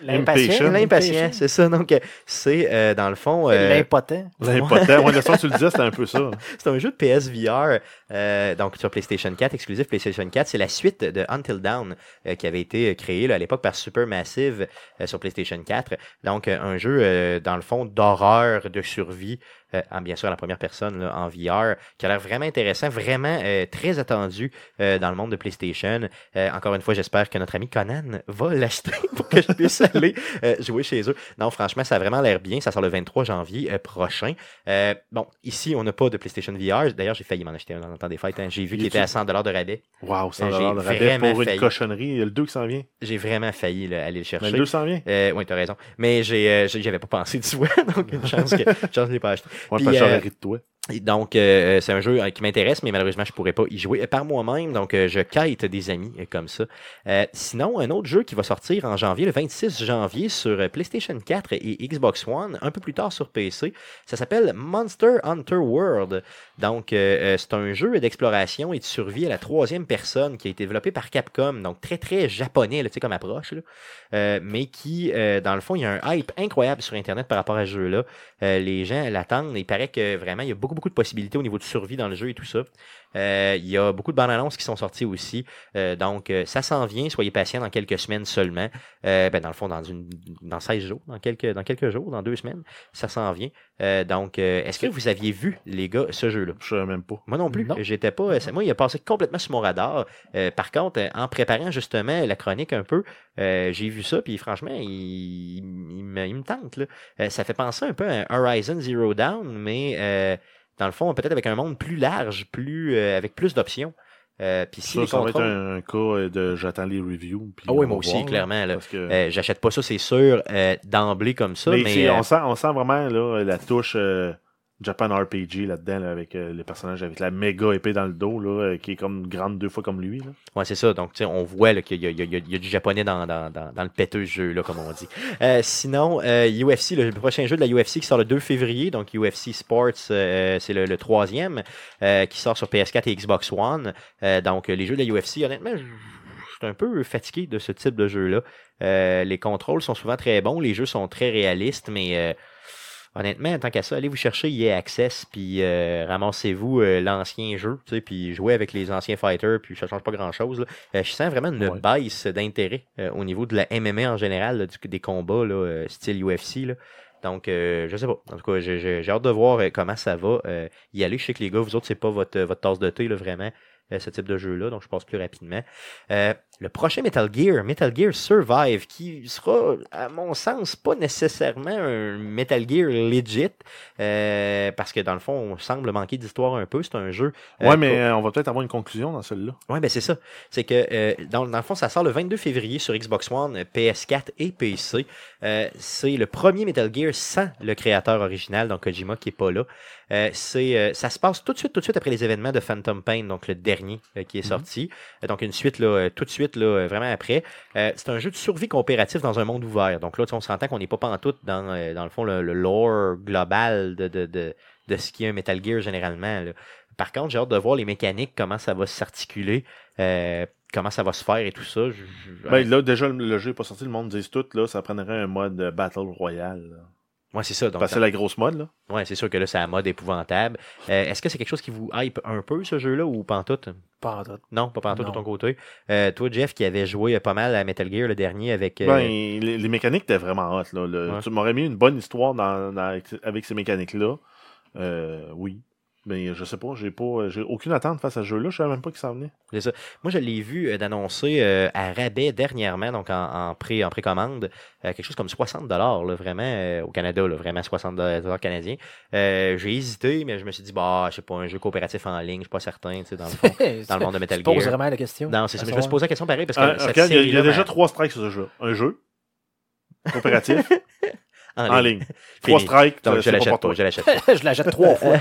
(laughs) L'impatient, c'est ça. Donc, c'est euh, dans le fond. euh, L'impotent. L'impotent, ouais, de toute façon, tu le disais, c'était un peu ça. (laughs) c'est un jeu de PSVR, euh, donc sur PlayStation 4, exclusif PlayStation 4. C'est la suite de Until Dawn euh, qui avait été créé là, à l'époque par Supermassive euh, sur PlayStation 4. Donc euh, un jeu euh, dans le fond d'horreur, de survie, euh, en, bien sûr à la première personne là, en VR, qui a l'air vraiment intéressant, vraiment euh, très attendu euh, dans le monde de PlayStation. Encore une fois, j'espère que notre ami Conan va (laughs) l'acheter pour que je puisse (laughs) aller jouer chez eux. Non, franchement, ça a vraiment l'air bien. Ça sort le 23 janvier prochain. Bon, ici, on n'a pas de PlayStation VR. D'ailleurs, j'ai failli m'en acheter un dans le temps des fêtes. hein. J'ai vu Il qu'il était à 100 de rabais. Waouh, 100 Euh, j'ai de rabais vraiment pour une cochonnerie. Il y a le 2 qui s'en vient. J'ai vraiment failli là, aller le Mais chercher. le 2 s'en vient. Oui, t'as raison. Mais j'avais pas pensé, tu vois. (laughs) Donc, une chance que, je l'ai pas acheté. Ouais, Puis, pas cher euh, de toi. Et donc, euh, c'est un jeu euh, qui m'intéresse, mais malheureusement, je pourrais pas y jouer euh, par moi-même. Donc, euh, je kite des amis euh, comme ça. Euh, sinon, un autre jeu qui va sortir en janvier, le 26 janvier, sur PlayStation 4 et Xbox One, un peu plus tard sur PC. Ça s'appelle Monster Hunter World. Donc, c'est un jeu d'exploration et de survie à la troisième personne qui a été développé par Capcom. Donc, très, très japonais, tu sais, comme approche. là. Mais qui, dans le fond, il y a un hype incroyable sur Internet par rapport à ce jeu-là. Les gens l'attendent. Il paraît que vraiment, il y a beaucoup, beaucoup de possibilités au niveau de survie dans le jeu et tout ça. Euh, il y a beaucoup de bandes annonces qui sont sorties aussi. Euh, donc, euh, ça s'en vient. Soyez patients dans quelques semaines seulement. Euh, ben, dans le fond, dans, une, dans 16 jours, dans quelques, dans quelques jours, dans deux semaines, ça s'en vient. Euh, donc, euh, est-ce que vous aviez vu, les gars, ce jeu-là? Je savais même pas. Moi non plus. Non. J'étais pas. Moi, il a passé complètement sur mon radar. Euh, par contre, en préparant justement la chronique un peu, euh, j'ai vu ça, puis franchement, il, il, il me, il me tente. Là. Euh, ça fait penser un peu à un Horizon Zero Dawn, mais euh, dans le fond, peut-être avec un monde plus large, plus euh, avec plus d'options. Euh, puis si Ça, les ça va être un, un cas euh, de j'attends les reviews. Ah oui, moi aussi, voir, clairement. Là. Que... Euh, J'achète pas ça, c'est sûr, euh, d'emblée comme ça, mais mais, on, sent, on sent vraiment là, la touche euh, Japan RPG là-dedans, là, avec euh, les personnages avec la méga épée dans le dos, là, euh, qui est comme grande deux fois comme lui. Là. Ouais, c'est ça. Donc, on voit qu'il y, y y a- du japonais dans, dans, dans, le péteux jeu, là, comme on dit. Euh, sinon, euh, UFC, le prochain jeu de la UFC qui sort le 2 février, donc UFC Sports, euh, c'est le, le troisième, euh, qui sort sur PS4 et Xbox One. Euh, donc, les jeux de la UFC, honnêtement, je suis un peu fatigué de ce type de jeu-là. Euh, les contrôles sont souvent très bons, les jeux sont très réalistes, mais euh, honnêtement, tant qu'à ça, allez vous chercher EA Access, puis euh, ramassez-vous euh, l'ancien jeu, tu sais, puis jouez avec les anciens fighters, puis ça change pas grand-chose. Euh, je sens vraiment une Ouais. baisse d'intérêt euh, au niveau de la MMA en général, là, du- des combats là, euh, style UFC. Là. Donc, euh, je sais pas. En tout cas, j'ai- hâte de voir comment ça va euh, y aller. Je sais que les gars, vous autres, c'est pas votre, votre tasse de thé, là, vraiment, ce type de jeu-là. Donc, je passe plus rapidement. Euh, le prochain Metal Gear, Metal Gear Survive, qui sera, à mon sens, pas nécessairement un Metal Gear legit, euh, parce que dans le fond, on semble manquer d'histoire un peu. C'est un jeu. euh, Ouais, mais euh, on va peut-être avoir une conclusion dans celle-là. Ouais, ben c'est ça. C'est que euh, dans, dans le fond, ça sort le 22 février sur Xbox One, euh, PS4 et PC. Euh, c'est le premier Metal Gear sans le créateur original, donc Kojima qui est pas là. Euh, c'est, euh, ça se passe tout de suite, tout de suite après les événements de Phantom Pain, donc le dernier euh, qui est Mhm. sorti. Euh, donc une suite là, euh, tout de suite là, vraiment après. C'est un jeu de survie coopératif dans un monde ouvert. Donc là, on s'entend qu'on n'est pas pantoute dans, dans le fond le, le lore global de, de, de, de ce qui est un Metal Gear généralement. là. Par contre, j'ai hâte de voir les mécaniques, comment ça va s'articuler, euh, comment ça va se faire et tout ça. Je- je- Ben, là, déjà, le, jeu n'est pas sorti, le monde dit tout, là, ça prendrait un mode Battle Royale. là. Ouais, c'est ça. Donc, Parce que c'est la grosse mode, là. ouais, c'est sûr que là, c'est un mode épouvantable. Euh, Est-ce que c'est quelque chose qui vous hype un peu, ce jeu-là, ou pantoute? Pas en tout. Non, pas pantoute de ton côté. Euh, toi, Jeff, qui avait joué pas mal à Metal Gear, le dernier, avec... euh, Ben, les, les mécaniques étaient vraiment hot. Là. Le- Ouais. Tu m'aurais mis une bonne histoire dans, dans- avec ces mécaniques-là. Oui. Mais je sais pas, j'ai pas j'ai aucune attente face à ce jeu-là. Je savais même pas qu'il s'en venait. C'est ça. Moi, je l'ai vu euh, d'annoncer euh, à rabais dernièrement, donc en, en, pré, en précommande, euh, quelque chose comme 60 dollars, vraiment, euh, au Canada, là, vraiment 60 dollars canadiens. Euh, j'ai hésité, mais je me suis dit, bah, je sais pas, un jeu coopératif en ligne, je suis pas certain, tu sais, dans le fond, (laughs) dans le monde de Metal Tu poses Gear. vraiment la question. Non, c'est ça. Mais je me suis posé la question pareil parce que il y a- y, a déjà m'a- trois strikes sur ce jeu. Un jeu coopératif (laughs) en, en ligne. ligne. (laughs) Trois strikes, Donc, euh, je l'achète pour pas, toi. (laughs) je l'achète pas. je la jette trois (laughs) fois.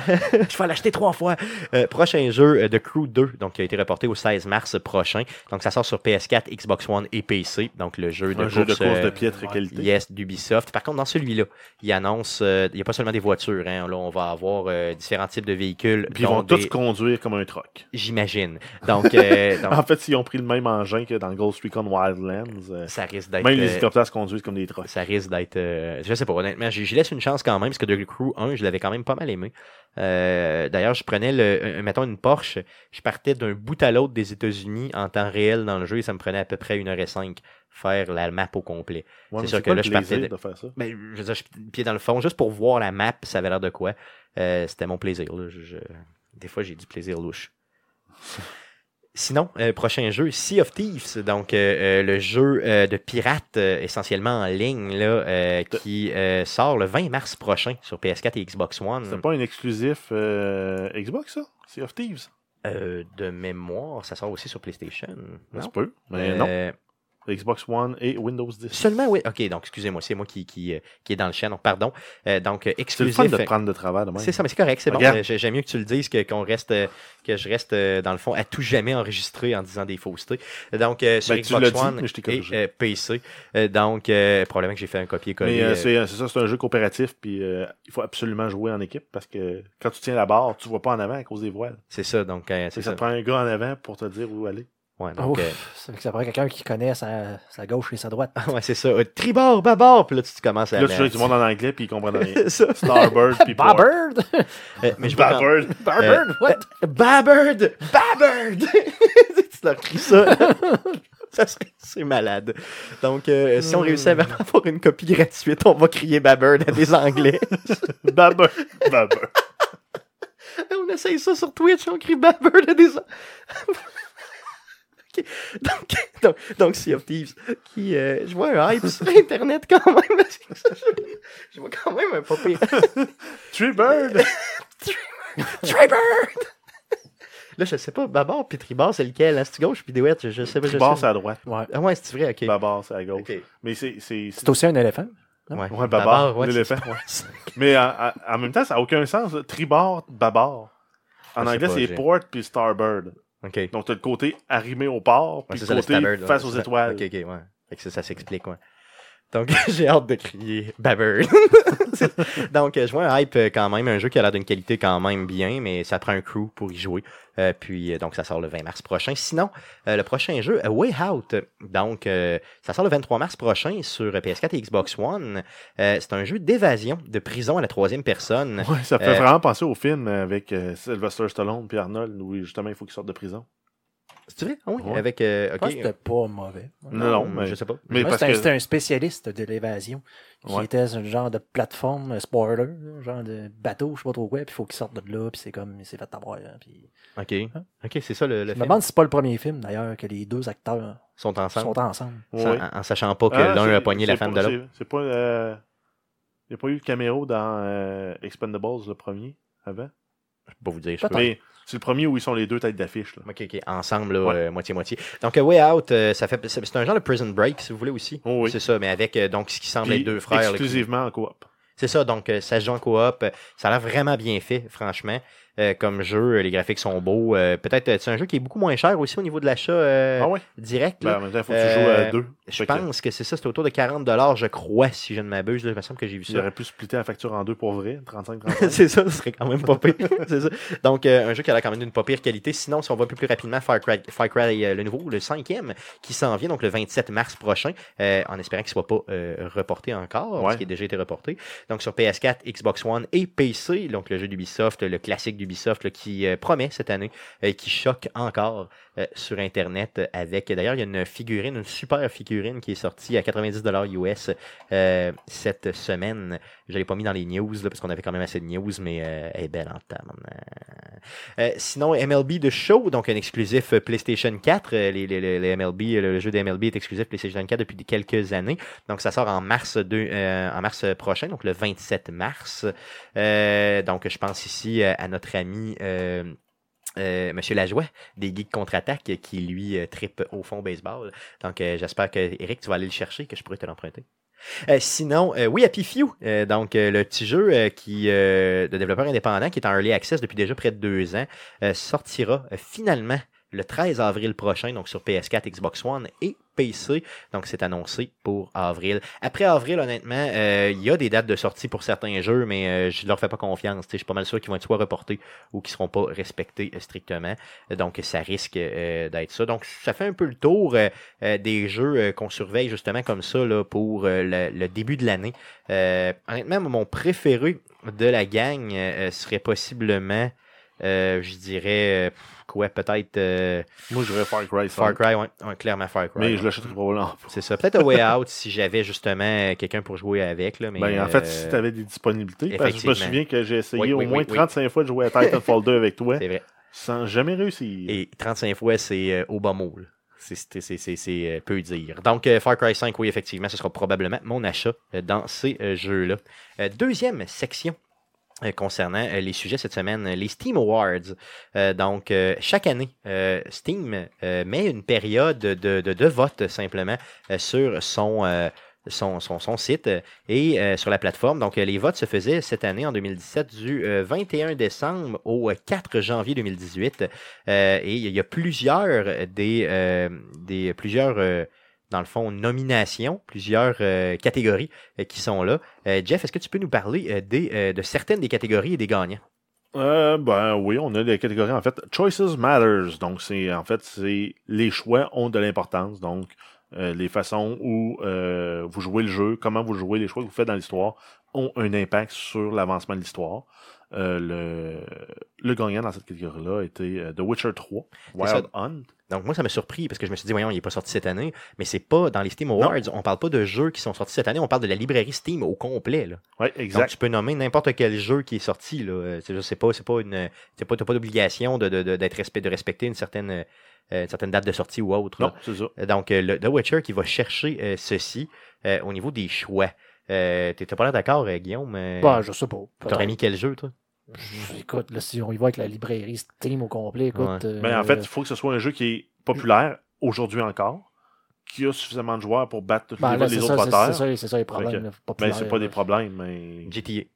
je vais l'acheter trois fois. Euh, prochain jeu euh, de Crew 2, donc qui a été reporté au 16 mars prochain. Donc ça sort sur PS4, Xbox One et PC. Donc le jeu de Un jeu de course, course de euh, piètre ouais. qualité. Yes, d'Ubisoft. Par contre, dans celui-là, il annonce, euh, il n'y a pas seulement des voitures. Hein. Là, on va avoir euh, différents types de véhicules. Puis ils vont tous des- conduire comme un truck. J'imagine. Donc, euh, donc, En fait, s'ils ont pris le même engin que dans Ghost Recon Wildlands, euh, ça risque d'être. même les euh, hélicoptères se conduisent comme des trucks. ça risque d'être. euh, je sais pas, honnêtement, j'y laisse une chance quand même, parce que The Crew 1, je l'avais quand même pas mal aimé. Euh, D'ailleurs, je prenais, le, mettons, une Porsche, je partais d'un bout à l'autre des États-Unis en temps réel dans le jeu, et ça me prenait à peu près une heure et cinq faire la map au complet. Ouais, c'est sûr que là, je partais de- de faire ça. Ben, je veux dire, je pied dans le fond, juste pour voir la map, ça avait l'air de quoi. Euh, C'était mon plaisir. là. Je- je- Des fois, j'ai du plaisir louche. (laughs) Sinon, euh, prochain jeu, Sea of Thieves, donc euh, euh, le jeu euh, de pirates euh, essentiellement en ligne là, euh, qui euh, sort le 20 mars prochain sur PS4 et Xbox One. C'est pas un exclusif euh, Xbox, ça? Sea of Thieves? Euh, de mémoire, ça sort aussi sur PlayStation. Ça se peut, mais non. Xbox One et Windows 10. Seulement, oui. OK, donc excusez-moi, c'est moi qui, qui, euh, qui est dans le champ, donc pardon. Euh, donc, euh, C'est le exclusif. fun de te prendre de travers. C'est ça, mais c'est correct, c'est bon. J'aime mieux que tu le dises que, qu'on reste, que je reste, dans le fond, à tout jamais enregistré en disant des faussetés. Donc, euh, sur Ben, Xbox dit, One t'ai et euh, PC. Donc, euh, probablement que j'ai fait un copier-coller. C'est c'est ça, c'est un jeu coopératif, puis euh, il faut absolument jouer en équipe parce que quand tu tiens la barre, tu vois pas en avant à cause des voiles. c'est ça, donc, C'est c'est ça ça. te prend un gars en avant pour te dire où aller. Ouais, donc, Ouf, euh, ça fait que ça prend quelqu'un qui connaît sa, sa gauche et sa droite. (laughs) ouais, c'est ça. Euh, tribord, babord, puis là, tu commences à. Là, tu joues du monde en anglais, puis ils comprennent rien. (laughs) Starbird, puis Port. Barbird! (laughs) Euh, mais je quand- Starbird. Barbird, what? Babbard! Babbard! tu leur cries ça. ça serait, c'est malade. Donc, euh, si on réussit à avoir une copie gratuite, on va crier Babbard à des Anglais. Babber. Babber. on essaye ça sur Twitch, on crie Babbard à des Anglais. Donc, (laughs) donc, donc, Sea of Thieves, qui, euh, je vois un hype sur Internet quand même. je, (laughs) je vois quand même un pas pire. (laughs) Treebird. Tribird! Là, je sais pas, Babar puis Tribord, c'est lequel? Hein? C'est gauche puis Douette? Je, je sais pas. Tribord, c'est à droite. Ouais. Ah ouais, c'est vrai, ok. Babar, c'est à gauche. Ok. Mais c'est. c'est- C'est aussi un éléphant. Ouais, Ouais, Babar, ouais, l'éléphant. ouais. Mais en, en- en même temps, ça n'a aucun sens. Tribord, Babar. En anglais, c'est Port puis Starbird. Ok. Donc, tu as le côté arrimé au port, Ouais, puis c'est le ça, le côté ouais, face aux ça. étoiles. Ok, ok, ouais. Fait que ça, ça s'explique, ouais. Donc, (laughs) j'ai hâte de crier Babbard. (laughs) Donc, je vois un hype euh, quand même, un jeu qui a l'air d'une qualité quand même bien, mais ça prend un crew pour y jouer. Euh, puis, euh, donc, ça sort le 20 mars prochain. Sinon, euh, le prochain jeu, Way Out. Donc, euh, ça sort le 23 mars prochain sur PS4 et Xbox One. C'est un jeu d'évasion, de prison à la troisième personne. Ouais, ça fait vraiment penser au film avec Sylvester Stallone puis Arnold, où justement il faut qu'ils sortent de prison. C'est vrai? Ah oui, Ouais. avec... euh, Je pense ok. que c'était pas mauvais. Non, non, mais, je sais pas. mais C'était un, que c'était un spécialiste de l'évasion qui Ouais. était un genre de plateforme euh, spoiler, genre de bateau, je sais pas trop quoi, puis il faut qu'il sorte de là, puis c'est comme il s'est fait avoir. hein, puis... Ok. Ok, c'est ça le, le Je me film. demande si c'est pas le premier film d'ailleurs que les deux acteurs sont ensemble. sont ensemble. Sans- en, en sachant pas que Ah, l'un a pogné la femme pas- de l'autre. c'est- C'est pas. euh, Il n'y a pas eu de caméo dans euh, Expendables, le premier, avant? Je peux pas vous dire. Je peux. Mais c'est le premier où ils sont les deux têtes d'affiche. là. Ok, ok, ensemble, Ouais. euh, moitié-moitié. Donc, euh, Way Out, euh, ça fait, c'est un genre de Prison Break, si vous voulez aussi. Oh oui. C'est ça, mais avec donc ce qui semble Puis, être deux frères. là, qui- exclusivement en coop. C'est ça, donc ça se joue en coop. Ça a l'air vraiment bien fait, franchement, euh, comme jeu. Les graphiques sont beaux. Euh, Peut-être euh, c'est un jeu qui est beaucoup moins cher aussi au niveau de l'achat euh, ah ouais? direct. Ben, il faut que tu joues à deux. je que pense que c'est ça, c'est autour de 40$, je crois, si je ne m'abuse. Il me semble que j'ai vu Il ça. aurait pu splitter la facture en deux pour vrai, 35-35. (laughs) c'est ça, ce serait quand même pas pire. (laughs) c'est ça. Donc, un jeu qui a quand même d'une pas pire qualité. Sinon, si on va un peu plus rapidement, Far Cry, Far Cry le nouveau, le cinquième, qui s'en vient donc le 27 mars prochain, en espérant qu'il soit pas reporté encore, Ouais. ce qui a déjà été reporté. Donc, sur PS4, Xbox One et PC, donc le jeu d'Ubisoft, le classique d'Ubisoft là, qui euh, promet cette année, euh, qui choque encore euh, sur Internet avec, d'ailleurs, il y a une figurine, une super figurine qui est sortie à 90$ US cette semaine. Je l'ai pas mis dans les news parce qu'on avait quand même assez de news, mais euh, elle est belle en temps. Euh, sinon, MLB The Show, donc un exclusif euh, PlayStation 4. euh, les, les- les- MLB, le jeu de MLB est exclusif PlayStation 4 depuis quelques années. Donc, ça sort en mars, en mars prochain, donc le 27 mars. Donc, je pense ici à notre ami. euh, Monsieur Lajoie des Geeks Contre-Attaque qui lui tripe au fond baseball. Donc j'espère que Eric tu vas aller le chercher que je pourrais te l'emprunter. Euh, sinon, euh, oui, Happy Few, euh, donc euh, le petit jeu euh, qui de développeur indépendant qui est en early access depuis déjà près de deux ans, sortira finalement le 13 avril prochain, donc sur PS4, Xbox One et PC. Donc c'est annoncé pour avril. Après avril, honnêtement, euh, il y a des dates de sortie pour certains jeux, mais euh, je leur fais pas confiance. Je suis pas mal sûr qu'ils vont être soit reportés ou qui seront pas respectés euh, strictement. Donc ça risque d'être ça. Donc ça fait un peu le tour des jeux qu'on surveille justement comme ça là, pour le, le début de l'année. Honnêtement, mon préféré de la gang serait possiblement, euh, je dirais, euh, quoi, peut-être euh, Moi, je dirais Far Cry 5. Far Cry, ouais, ouais, clairement Far Cry. Mais ouais. je l'achèterais probablement. C'est ça. Peut-être Way Out si j'avais justement quelqu'un pour jouer avec. Là, mais, Ben, en fait, euh, si tu avais des disponibilités, parce que je me souviens que j'ai essayé Oui, au oui, moins oui, oui. 35 fois de jouer à Titanfall 2 avec toi, C'est vrai. sans jamais réussir. Et 35 fois, c'est au bas mot. C'est- peu dire. Donc, Far Cry 5, oui, effectivement, ce sera probablement mon achat dans ces jeux-là. Deuxième section concernant euh, les sujets cette semaine, les Steam Awards. Euh, donc, euh, chaque année, euh, Steam euh, met une période de, de, vote simplement euh, sur son, euh, son, son, site euh, et euh, sur la plateforme. Donc, euh, les votes se faisaient cette année, en 2017, du euh, 21 décembre au euh, 4 janvier 2018. Euh, et il y a plusieurs des, euh, des plusieurs euh, dans le fond, nominations, plusieurs euh, catégories euh, qui sont là. Euh, Jeff, est-ce que tu peux nous parler des, de certaines des catégories et des gagnants? Ben oui, on a des catégories en fait. Choices matters. Donc c'est en fait c'est les choix ont de l'importance. Donc les façons où vous jouez le jeu, comment vous jouez, les choix que vous faites dans l'histoire ont un impact sur l'avancement de l'histoire. Euh, le, le gagnant dans cette catégorie-là était euh, The Witcher 3, Wild. Hunt. Donc, moi, ça m'a surpris parce que je me suis dit, voyons, il n'est pas sorti cette année. Mais c'est pas dans les Steam Awards. On parle pas de jeux qui sont sortis cette année. On parle de la librairie Steam au complet. Là. Ouais, Donc, exact. tu peux nommer n'importe quel jeu qui est sorti. Là. Euh, C'est c'est pas, c'est pas une, c'est pas, t'as pas d'obligation de, de, de, d'être respect, de respecter une certaine, euh, une certaine date de sortie ou autre. non, c'est ça. Donc, le, The Witcher qui va chercher ceci au niveau des choix. Euh, T'étais pas là d'accord, euh, Guillaume? Euh, Bah, je sais pas. T'aurais mis quel jeu, toi? Écoute, là, si on y va avec la librairie Steam au complet, écoute. Ouais. euh, Ben, en fait, il faut que ce soit un jeu qui est populaire aujourd'hui encore, qui a suffisamment de joueurs pour battre tous ben, les, les c'est autres ça, c'est- ça, c'est ça les problèmes. Là, Ben, c'est pas des problèmes, mais. GTA.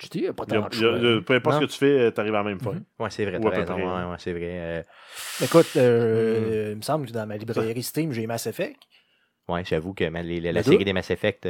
Je dis, il n'y a pas tant de choix. a- peu importe Non. ce que tu fais, tu arrives à la même fin. Mhm. Ouais, c'est vrai. Ou T'as Ouais, ouais, c'est vrai. euh, Écoute, Hmm. euh, il me semble que dans ma librairie Steam, j'ai Mass Effect. ouais, j'avoue que les- la, la série des Mass Effect.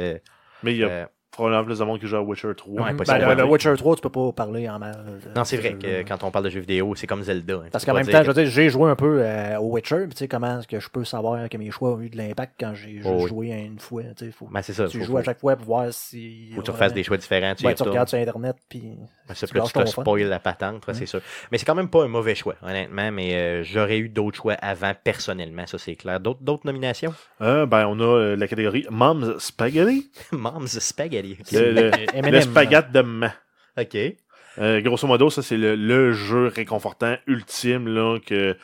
Mais probablement plus de monde qui joue à Witcher 3. Ouais, Ben, possible. le, le Witcher 3, tu peux pas parler en mal. de non, c'est ce vrai que quand on parle de jeux vidéo, c'est comme Zelda. hein. Parce qu'en même temps, je veux dire, j'ai joué un peu euh, au Witcher, tu sais, comment est-ce que je peux savoir que mes choix ont eu de l'impact quand j'ai Oh, oui. joué à une fois, tu sais, faut, Ben, c'est ça. tu faut, joues à chaque fois pour voir si... faut que tu refasses des choix différents. Tu, Ouais, tu regardes sur Internet, puis... Ouais, ça, tu te spoil la patente, c'est sûr. Mais c'est quand même pas un mauvais choix, honnêtement. Mais euh, j'aurais eu d'autres choix avant, personnellement, ça c'est clair. D'autres, nominations? Euh, ben, on a euh, la catégorie Mom's Spaghetti. (laughs) Mom's Spaghetti. Le, le, le spaghetti de maman. Ok. Euh, grosso modo, ça, c'est le, le jeu réconfortant ultime là, que,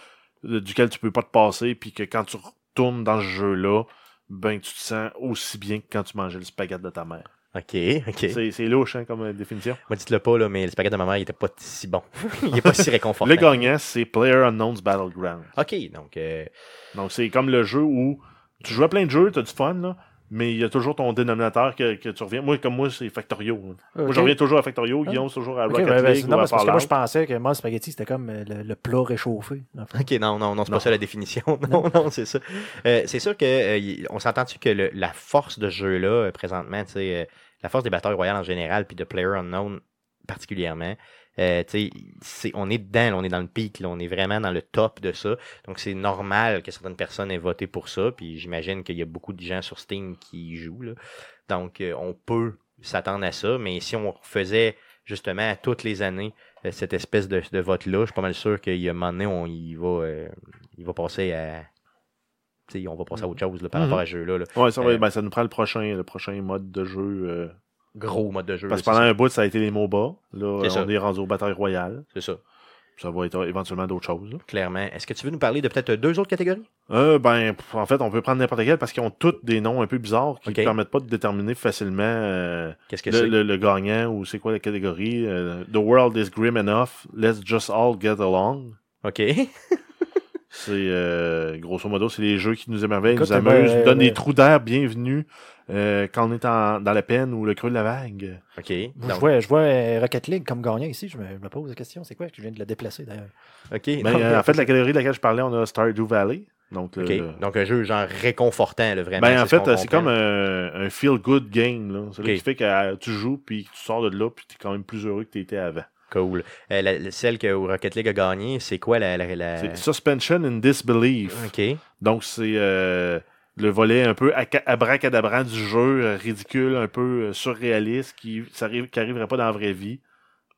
duquel tu peux pas te passer, puis que quand tu retournes dans ce jeu-là, ben, tu te sens aussi bien que quand tu mangeais le spaghetti de ta mère. Ok, ok. C'est, c'est louche hein, comme euh, définition. Moi, dites-le pas, là, mais le spaghetti de ma mère, il était pas si bon. (laughs) il est pas si (laughs) réconfortant. Le gagnant, c'est Player Unknown's Battleground. Ok, donc, euh, Donc, c'est comme le jeu où tu joues à plein de jeux, tu as du fun, là, mais il y a toujours ton dénominateur que, que tu reviens. Moi, comme moi, c'est Factorio. Moi, je reviens toujours à Factorio. Ah. Guillaume, c'est toujours à Rocket ben, ben, League non, ou à parce que moi, je pensais que moi, spaghetti, c'était comme euh, le, le plat réchauffé. ok, non, non, non, c'est pas ça la définition. (laughs) Non, non, c'est ça. Euh, c'est sûr que, euh, on s'entend-tu que le- la force de ce jeu-là, euh, présentement, tu sais, euh, la force des batailles royales en général, puis de Player Unknown particulièrement, euh, on est dedans, là, on est dans le pic, là, on est vraiment dans le top de ça. Donc, c'est normal que certaines personnes aient voté pour ça, puis j'imagine qu'il y a beaucoup de gens sur Steam qui y jouent. là. Donc, euh, on peut s'attendre à ça, mais si on faisait justement toutes les années euh, cette espèce de, de vote-là, je suis pas mal sûr qu'il y a un moment donné, on, il, va, il va passer à. on va passer à autre chose là, par rapport à ce jeu-là. là. Ouais, ça, va- Euh, ben, ça nous prend le prochain, le prochain mode de jeu. euh, Gros mode de jeu. parce que pendant un bout, ça a été les MOBA. Là, C'est on ça. est rendu aux batailles royales. c'est ça, Ça va être éventuellement d'autres choses. là. clairement. Est-ce que tu veux nous parler de peut-être deux autres catégories? Euh, ben, en fait, on peut prendre n'importe quel parce qu'ils ont tous des noms un peu bizarres qui ne permettent pas de déterminer facilement euh, Qu'est-ce que le, c'est? le- le gagnant ou c'est quoi la catégorie. Euh, The world is grim enough. Let's just all get along. Ok. C'est euh, grosso modo, c'est les jeux qui nous émerveillent, Écoute, nous amusent, nous euh, donnent des trous d'air bienvenus euh, quand on est en- dans la peine ou le creux de la vague. ok. Je vois, je vois euh, Rocket League comme gagnant ici. Je me, je me pose la question. C'est quoi? Je viens de le déplacer d'ailleurs. ok. Mais Donc, euh, en fait, la catégorie de laquelle je parlais, on a Stardew Valley. Donc, Donc, un jeu genre réconfortant, là, vraiment. Ben, en fait, c'est comme un, un feel-good game. là. C'est Ok. là qui fait que tu joues, puis tu sors de là, puis tu es quand même plus heureux que tu étais avant. Cool. Euh, la- la- celle que Rocket League a gagnée, c'est quoi la. la, la- C'est Suspension in Disbelief. Ok. Donc, c'est euh, le volet un peu aca- abracadabrant du jeu, euh, ridicule, un peu euh, surréaliste, qui ça arrive, qui arriverait pas dans la vraie vie.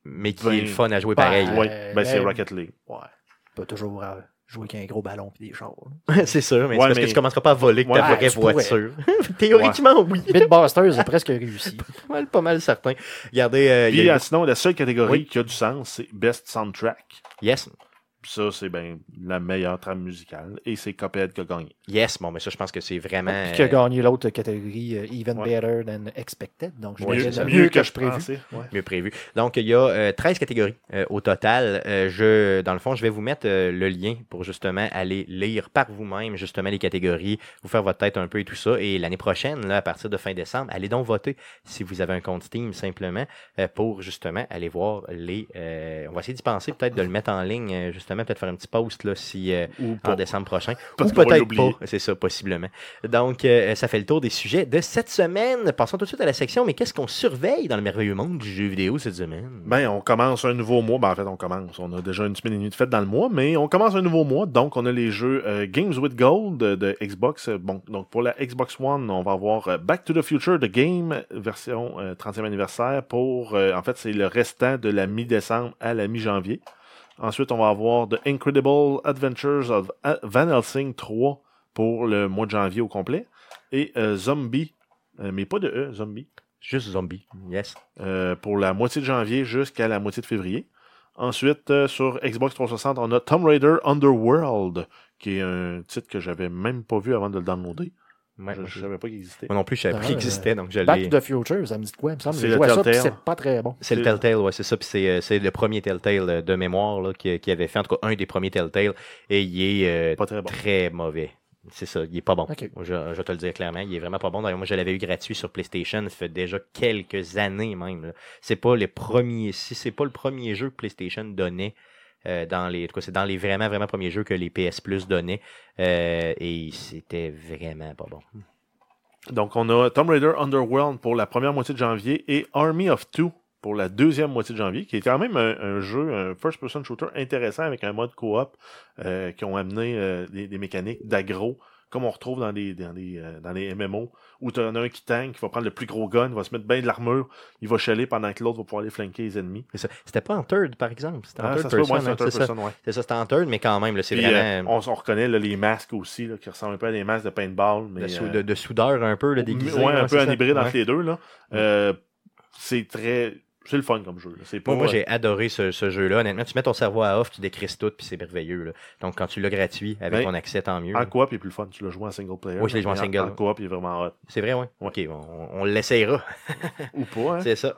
Mais qui Ben, est le fun à jouer pareil. Euh, ben, c'est ben, Rocket League. Ouais. Tu peux toujours euh, jouer avec un gros ballon et des chars. (laughs) c'est sûr, mais c'est Ouais, parce que tu commenceras pas à voler que ta vraie voiture. (laughs) (laughs) Théoriquement, oui. Bitbusters a presque réussi. Pas mal, pas mal certain. Regardez, euh, y a- sinon, la seule catégorie Oui. qui a du sens, c'est Best Soundtrack. Yes. Puis ça, c'est ben la meilleure trame musicale. Et c'est Cuphead qui a gagné. Yes, bon, mais ça, je pense que c'est vraiment. Puis qui a euh, gagné l'autre catégorie euh, Even Ouais. Better Than Expected. Donc, je c'est ça. mieux, que je prévu. ouais. mieux prévu. Donc, il y a euh, 13 catégories euh, au total. Euh, je, dans le fond, je vais vous mettre euh, le lien pour justement aller lire par vous-même justement les catégories, vous faire votre tête un peu et tout ça. Et l'année prochaine, là, à partir de fin décembre, allez donc voter si vous avez un compte Steam simplement euh, pour justement aller voir les. euh, on va essayer d'y penser, peut-être de le mettre en ligne, euh, justement, peut-être faire un petit post là, si euh, en décembre prochain. Parce Ou peut-être pas. C'est ça, possiblement. Donc, euh, ça fait le tour des sujets de cette semaine. Passons tout de suite à la section. Mais qu'est-ce qu'on surveille dans le merveilleux monde du jeu vidéo cette semaine? Ben, on commence un nouveau mois. Ben, en fait, on commence. On a déjà une semaine et demie de fête dans le mois, mais on commence un nouveau mois. Donc, on a les jeux euh, Games with Gold de, de Xbox. Bon, donc pour la Xbox One, on va avoir Back to the Future The Game version euh, 30e anniversaire pour, en fait, c'est le restant de la mi-décembre à la mi-janvier. Ensuite, on va avoir The Incredible Adventures of Van Helsing 3 pour le mois de janvier au complet. Et euh, Zombie, euh, mais pas de E, Zombie. Juste zombie. Yes. Euh, pour la moitié de janvier jusqu'à la moitié de février. Ensuite, sur Xbox 360, on a Tomb Raider Underworld, qui est un titre que j'avais même pas vu avant de le downloader. Ouais, je moi, ne savais pas qu'il existait. moi non plus, je savais pas Ah, qu'il existait, donc je Back to the Future, ça me dit quoi? Il me semble C'est que le ça, puis c'est pas très bon. C'est le Telltale, ouais, c'est ça. Puis c'est, euh, c'est le premier Telltale de mémoire là, qui, qui avait fait, en tout cas, un des premiers Telltale. Et il est euh, Pas très bon. très mauvais. C'est ça, il est pas bon. Je, je vais te le dire clairement, il est vraiment pas bon. D'ailleurs, moi, je l'avais eu gratuit sur PlayStation, ça fait déjà quelques années même. C'est pas les premiers, si c'est pas le premier jeu que PlayStation donnait euh, dans les, c'est dans les vraiment vraiment premiers jeux que les PS Plus donnaient, euh, et c'était vraiment pas bon. Donc, on a Tomb Raider Underworld pour la première moitié de janvier et Army of Two pour la deuxième moitié de janvier, qui est quand même un, jeu, un first-person shooter intéressant avec un mode coop euh, qui ont amené euh, des, des mécaniques d'agro, comme on retrouve dans les, dans les, euh, dans les MMO, où tu en as un qui tank, qui va prendre le plus gros gun, il va se mettre bien de l'armure, il va chialer pendant que l'autre va pouvoir aller flanquer les ennemis. C'était pas en third, par exemple. C'était en Ah, third ça person, c'est un hein, ça. ouais. C'était en third, mais quand même, là, c'est euh, vraiment on, on reconnaît là, les masques aussi, là, qui ressemblent un peu à des masques de paintball. Mais, de, sou- euh, de, de soudeur un peu, le déguisé. Ouais, un peu ça. hybride Ouais. entre les deux. Là. Euh, c'est très. C'est le fun comme jeu. pas. Moi, moi, j'ai adoré ce, ce jeu-là. Honnêtement, tu mets ton cerveau à off, tu décrisses tout, puis c'est merveilleux. là. Donc, quand tu l'as gratuit avec Ben, ton accès, tant mieux. En coop, il est plus le fun. Tu l'as joué en single player. Oui, je l'ai joué en single. En coop, il est vraiment hot. C'est vrai, oui. Ouais. Ok, on, on l'essayera. (laughs) Ou pas, hein? C'est ça.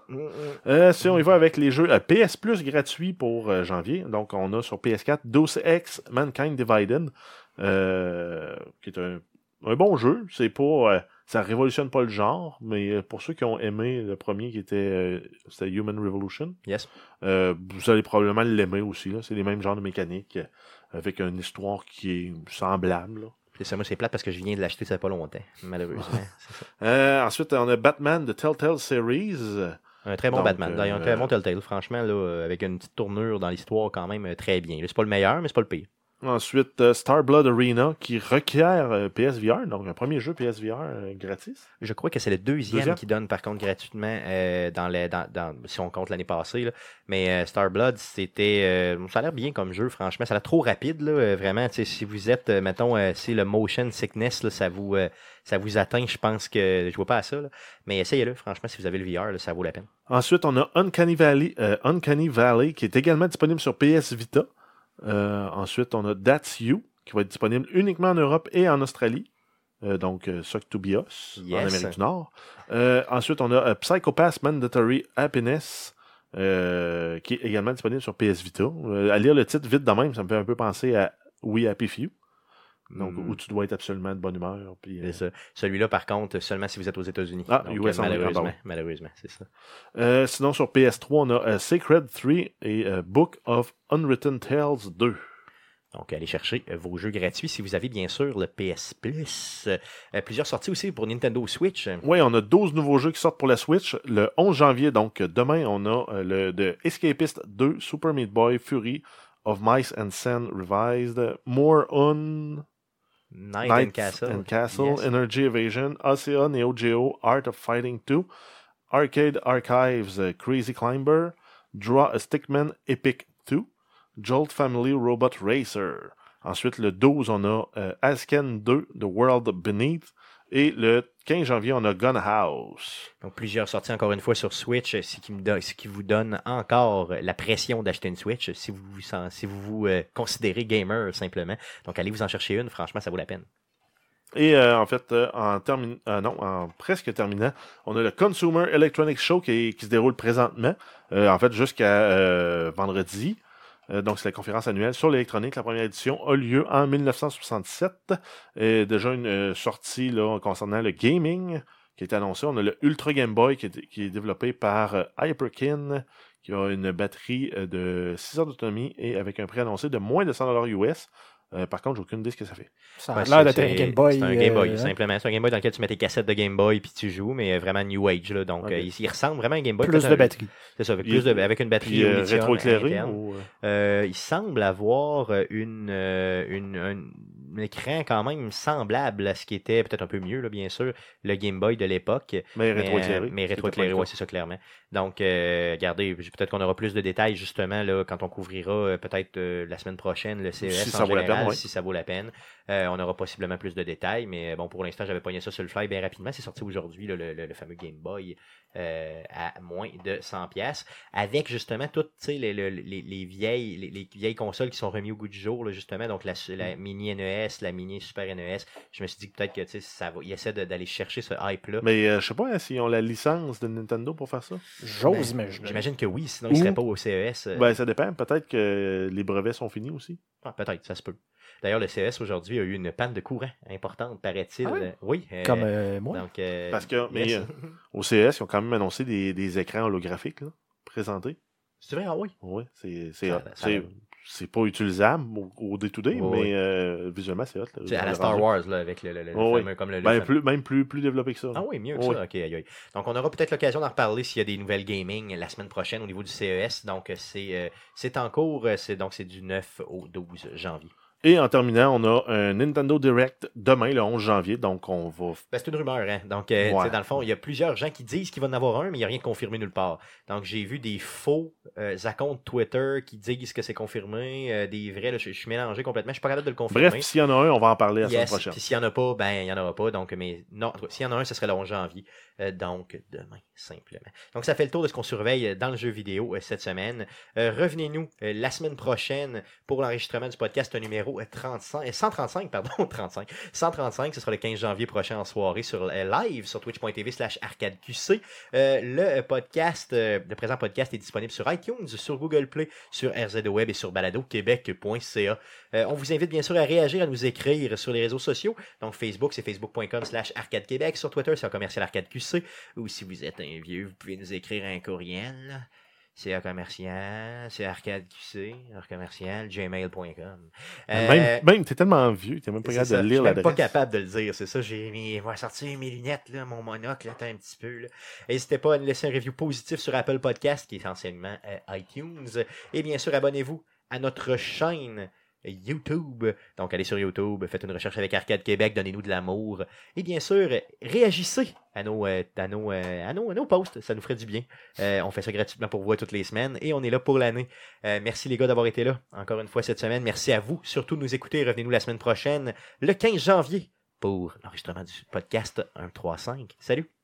Euh, si on y va avec les jeux euh, PS Plus gratuits pour euh, janvier, donc on a sur PS4 Dose X Mankind Divided, qui est un, un bon jeu. C'est pas, ça révolutionne pas le genre, mais euh, pour ceux qui ont aimé le premier qui était, euh, Human Revolution, Yes. euh, vous allez probablement l'aimer aussi. C'est les mêmes genres de mécaniques avec une histoire qui est semblable. là. C'est ça, moi, c'est plate parce que je viens de l'acheter, ça fait pas longtemps, malheureusement. (laughs) Euh, ensuite, on a Batman de Telltale Series. Un très bon Donc, Batman. D'ailleurs, un très bon Telltale, franchement, là, avec une petite tournure dans l'histoire quand même très bien. C'est pas le meilleur, mais c'est pas le pire. Ensuite, euh, Star Blood Arena qui requiert euh, PSVR, donc un premier jeu PSVR euh, gratis. Je crois que c'est le deuxième, Deuxième? qui donne par contre gratuitement euh, dans les, dans, dans- si on compte l'année passée. là. Mais euh, Starblood, c'était. ça a l'air bien comme jeu, franchement. Ça a l'air trop rapide, là, vraiment. Si vous êtes, mettons, si le motion sickness, là, ça vous ça vous atteint, je pense que je vois pas à ça. là. Mais essayez-le, franchement, si vous avez le VR, là, ça vaut la peine. Ensuite, on a Uncanny Valley, Uncanny Valley qui est également disponible sur PS Vita. Euh, ensuite, on a That's You qui va être disponible uniquement en Europe et en Australie. Euh, donc, euh, Suck to Be Us en. Amérique du Nord. Euh, ensuite, on a euh, Psychopath Mandatory Happiness euh, qui est également disponible sur PS Vita. Euh, à lire le titre vite de même, ça me fait un peu penser à We Happy Few. Donc, Hmm. où tu dois être absolument de bonne humeur. Puis, euh, ça. Celui-là, par contre, seulement si vous êtes aux États-Unis. Ah, Donc, US euh, malheureusement, malheureusement, c'est ça. Euh, sinon, sur PS3, on a euh, Sacred 3 et euh, Book of Unwritten Tales 2. Donc, allez chercher euh, vos jeux gratuits si vous avez bien sûr le PS Plus. Euh, plusieurs sorties aussi pour Nintendo Switch. Oui, on a 12 nouveaux jeux qui sortent pour la Switch. Le 11 janvier, donc demain, on a euh, le de Escapist 2, Super Meat Boy, Fury of Mice and Sen Revised, More on Night, and Castle. and Castle, Yes. Energy Evasion, Ocean Neo Geo, Art of Fighting 2, Arcade Archives, euh, Crazy Climber, Draw a Stickman Epic 2, Jolt Family Robot Racer. Ensuite, le 12, on a euh, Asken 2, The World Beneath, Et le 15 janvier, on a Gun House. Donc, plusieurs sorties encore une fois sur Switch, ce qui, me donne- ce qui vous donne encore la pression d'acheter une Switch si vous vous, sen- si vous, vous euh, considérez gamer simplement. Donc, allez vous en chercher une, franchement, ça vaut la peine. Et euh, en fait, euh, en, termi- euh, non, en presque terminant, on a le Consumer Electronics Show qui, qui se déroule présentement, en fait jusqu'à vendredi. Euh, donc, c'est la conférence annuelle sur l'électronique. La première édition a lieu en 1967. Et déjà une euh, sortie là, concernant le gaming qui est annoncée. On a le Ultra Game Boy qui est, développé par euh, Hyperkin, qui a une batterie de 6 heures d'autonomie et avec un prix annoncé de moins de 100$ US. Euh, par contre, j'ai aucune idée ce que ça fait. Ça a l'air c'est- d'être un Game Boy. C'est un Game Boy, euh, hein. simplement. C'est un Game Boy dans lequel tu mets tes cassettes de Game Boy puis tu joues, mais euh, vraiment New Age. Là, donc, euh, il, il ressemble vraiment à un Game Boy. Plus de un- batterie. C'est ça, avec, plus de, avec une batterie Puis au euh, lithium rétroéclairé interne. ou, il semble avoir une, euh, une, un, un écran quand même semblable à ce qui était peut-être un peu mieux, là, bien sûr, le Game Boy de l'époque. mais rétroéclairé. mais rétroéclairé, oui, c'est ça, clairement. Donc, euh, regardez, peut-être qu'on aura plus de détails justement là, quand on couvrira euh, peut-être euh, la semaine prochaine le CES Si en ça vaut la peine, général, si ça vaut la peine. Euh, on aura possiblement plus de détails, mais bon, pour l'instant, j'avais pogné ça sur le fly bien rapidement. C'est sorti aujourd'hui, là, le, le- le fameux Game Boy euh, à moins de 100 pièces avec justement toutes les, les, les- les vieilles, les, les vieilles consoles qui sont remises au goût du jour, là, justement. Donc, la, la mini NES, la mini Super NES. Je me suis dit que peut-être que ça va, ils essaient d'aller chercher ce hype-là. Mais euh, je sais pas hein, s'ils ont la licence de Nintendo pour faire ça. J'ose Ben, imaginer. J'imagine que oui, sinon ils seraient pas au CES. euh, Ben, ça dépend. Peut-être que les brevets sont finis aussi. ah, Peut-être, ça se peut. D'ailleurs, le CES aujourd'hui a eu une panne de courant importante, paraît-il. Ah Oui? euh, Comme euh, moi. donc, euh, Parce que, mais, yes. euh, Au CES, ils ont quand même annoncé des, des écrans holographiques là, présentés. C'est vrai, ah oui. Oui, c'est c'est pas utilisable au, au day-to-day, Oui, mais oui. euh, visuellement, c'est hot. là, C'est à la Star rendu. Wars, là, avec le, le, le Oh, oui. fameux, comme le, le Ben, fameux- plus, même plus, plus développé que ça. Ah oui, mieux que ça. Ok, aïe, aïe. Donc, on aura peut-être l'occasion d'en reparler s'il y a des nouvelles gaming la semaine prochaine au niveau du CES. Donc, c'est euh, c'est en cours. C'est donc c'est du 9 au 12 janvier. Et en terminant, on a un Nintendo Direct demain, le 11 janvier. Donc, on va. Ben, c'est une rumeur, hein. Donc, euh, Ouais. dans le fond, il y a plusieurs gens qui disent qu'il va en avoir un, mais il n'y a rien de confirmé nulle part. Donc, j'ai vu des faux euh, accounts Twitter qui disent que c'est confirmé, euh, des vrais, là, je, je suis mélangé complètement. Je suis pas capable de le confirmer. Bref, s'il y en a un, on va en parler la semaine prochaine. Puis s'il n'y en a pas, ben il n'y en aura pas. Donc, mais non, s'il y en a un, ce serait le 11 janvier. Euh, donc, demain, simplement. Donc, ça fait le tour de ce qu'on surveille euh, dans le jeu vidéo euh, cette semaine. Revenez-nous la semaine prochaine pour l'enregistrement du podcast numéro euh, 35, euh, 135, pardon, (laughs) 35. 135, ce sera le 15 janvier prochain en soirée sur live sur twitch.tv slash arcadeqc. Le podcast, le présent podcast est disponible sur iTunes, sur Google Play, sur RZO Web et sur baladoquebec.ca. On vous invite bien sûr à réagir, à nous écrire sur les réseaux sociaux. Donc Facebook, c'est facebook.com slash arcade Québec. Sur Twitter, c'est un commercial arcade QC. Ou si vous êtes un vieux, vous pouvez nous écrire un courriel. C'est commercial, c'est arcade QC, un commercial, gmail.com. Euh, Même, même t'es tellement vieux, t'es même pas capable ça, de je lire suis même pas l'adresse. capable de le dire, c'est ça. J'ai mis, je vais sortir mes lunettes, là, mon monocle, là, un petit peu. N'hésitez pas à nous laisser un review positif sur Apple Podcast, qui est essentiellement euh, iTunes. Et bien sûr, abonnez-vous à notre chaîne YouTube. Donc, allez sur YouTube, faites une recherche avec Arcade Québec, donnez-nous de l'amour. Et bien sûr, réagissez à nos, euh, à nos, euh, à nos, à nos posts, ça nous ferait du bien. Euh, on fait ça gratuitement pour vous toutes les semaines et on est là pour l'année. Merci les gars d'avoir été là encore une fois cette semaine. Merci à vous, surtout de nous écouter. Revenez-nous la semaine prochaine, le 15 janvier, pour l'enregistrement du podcast 135. Salut!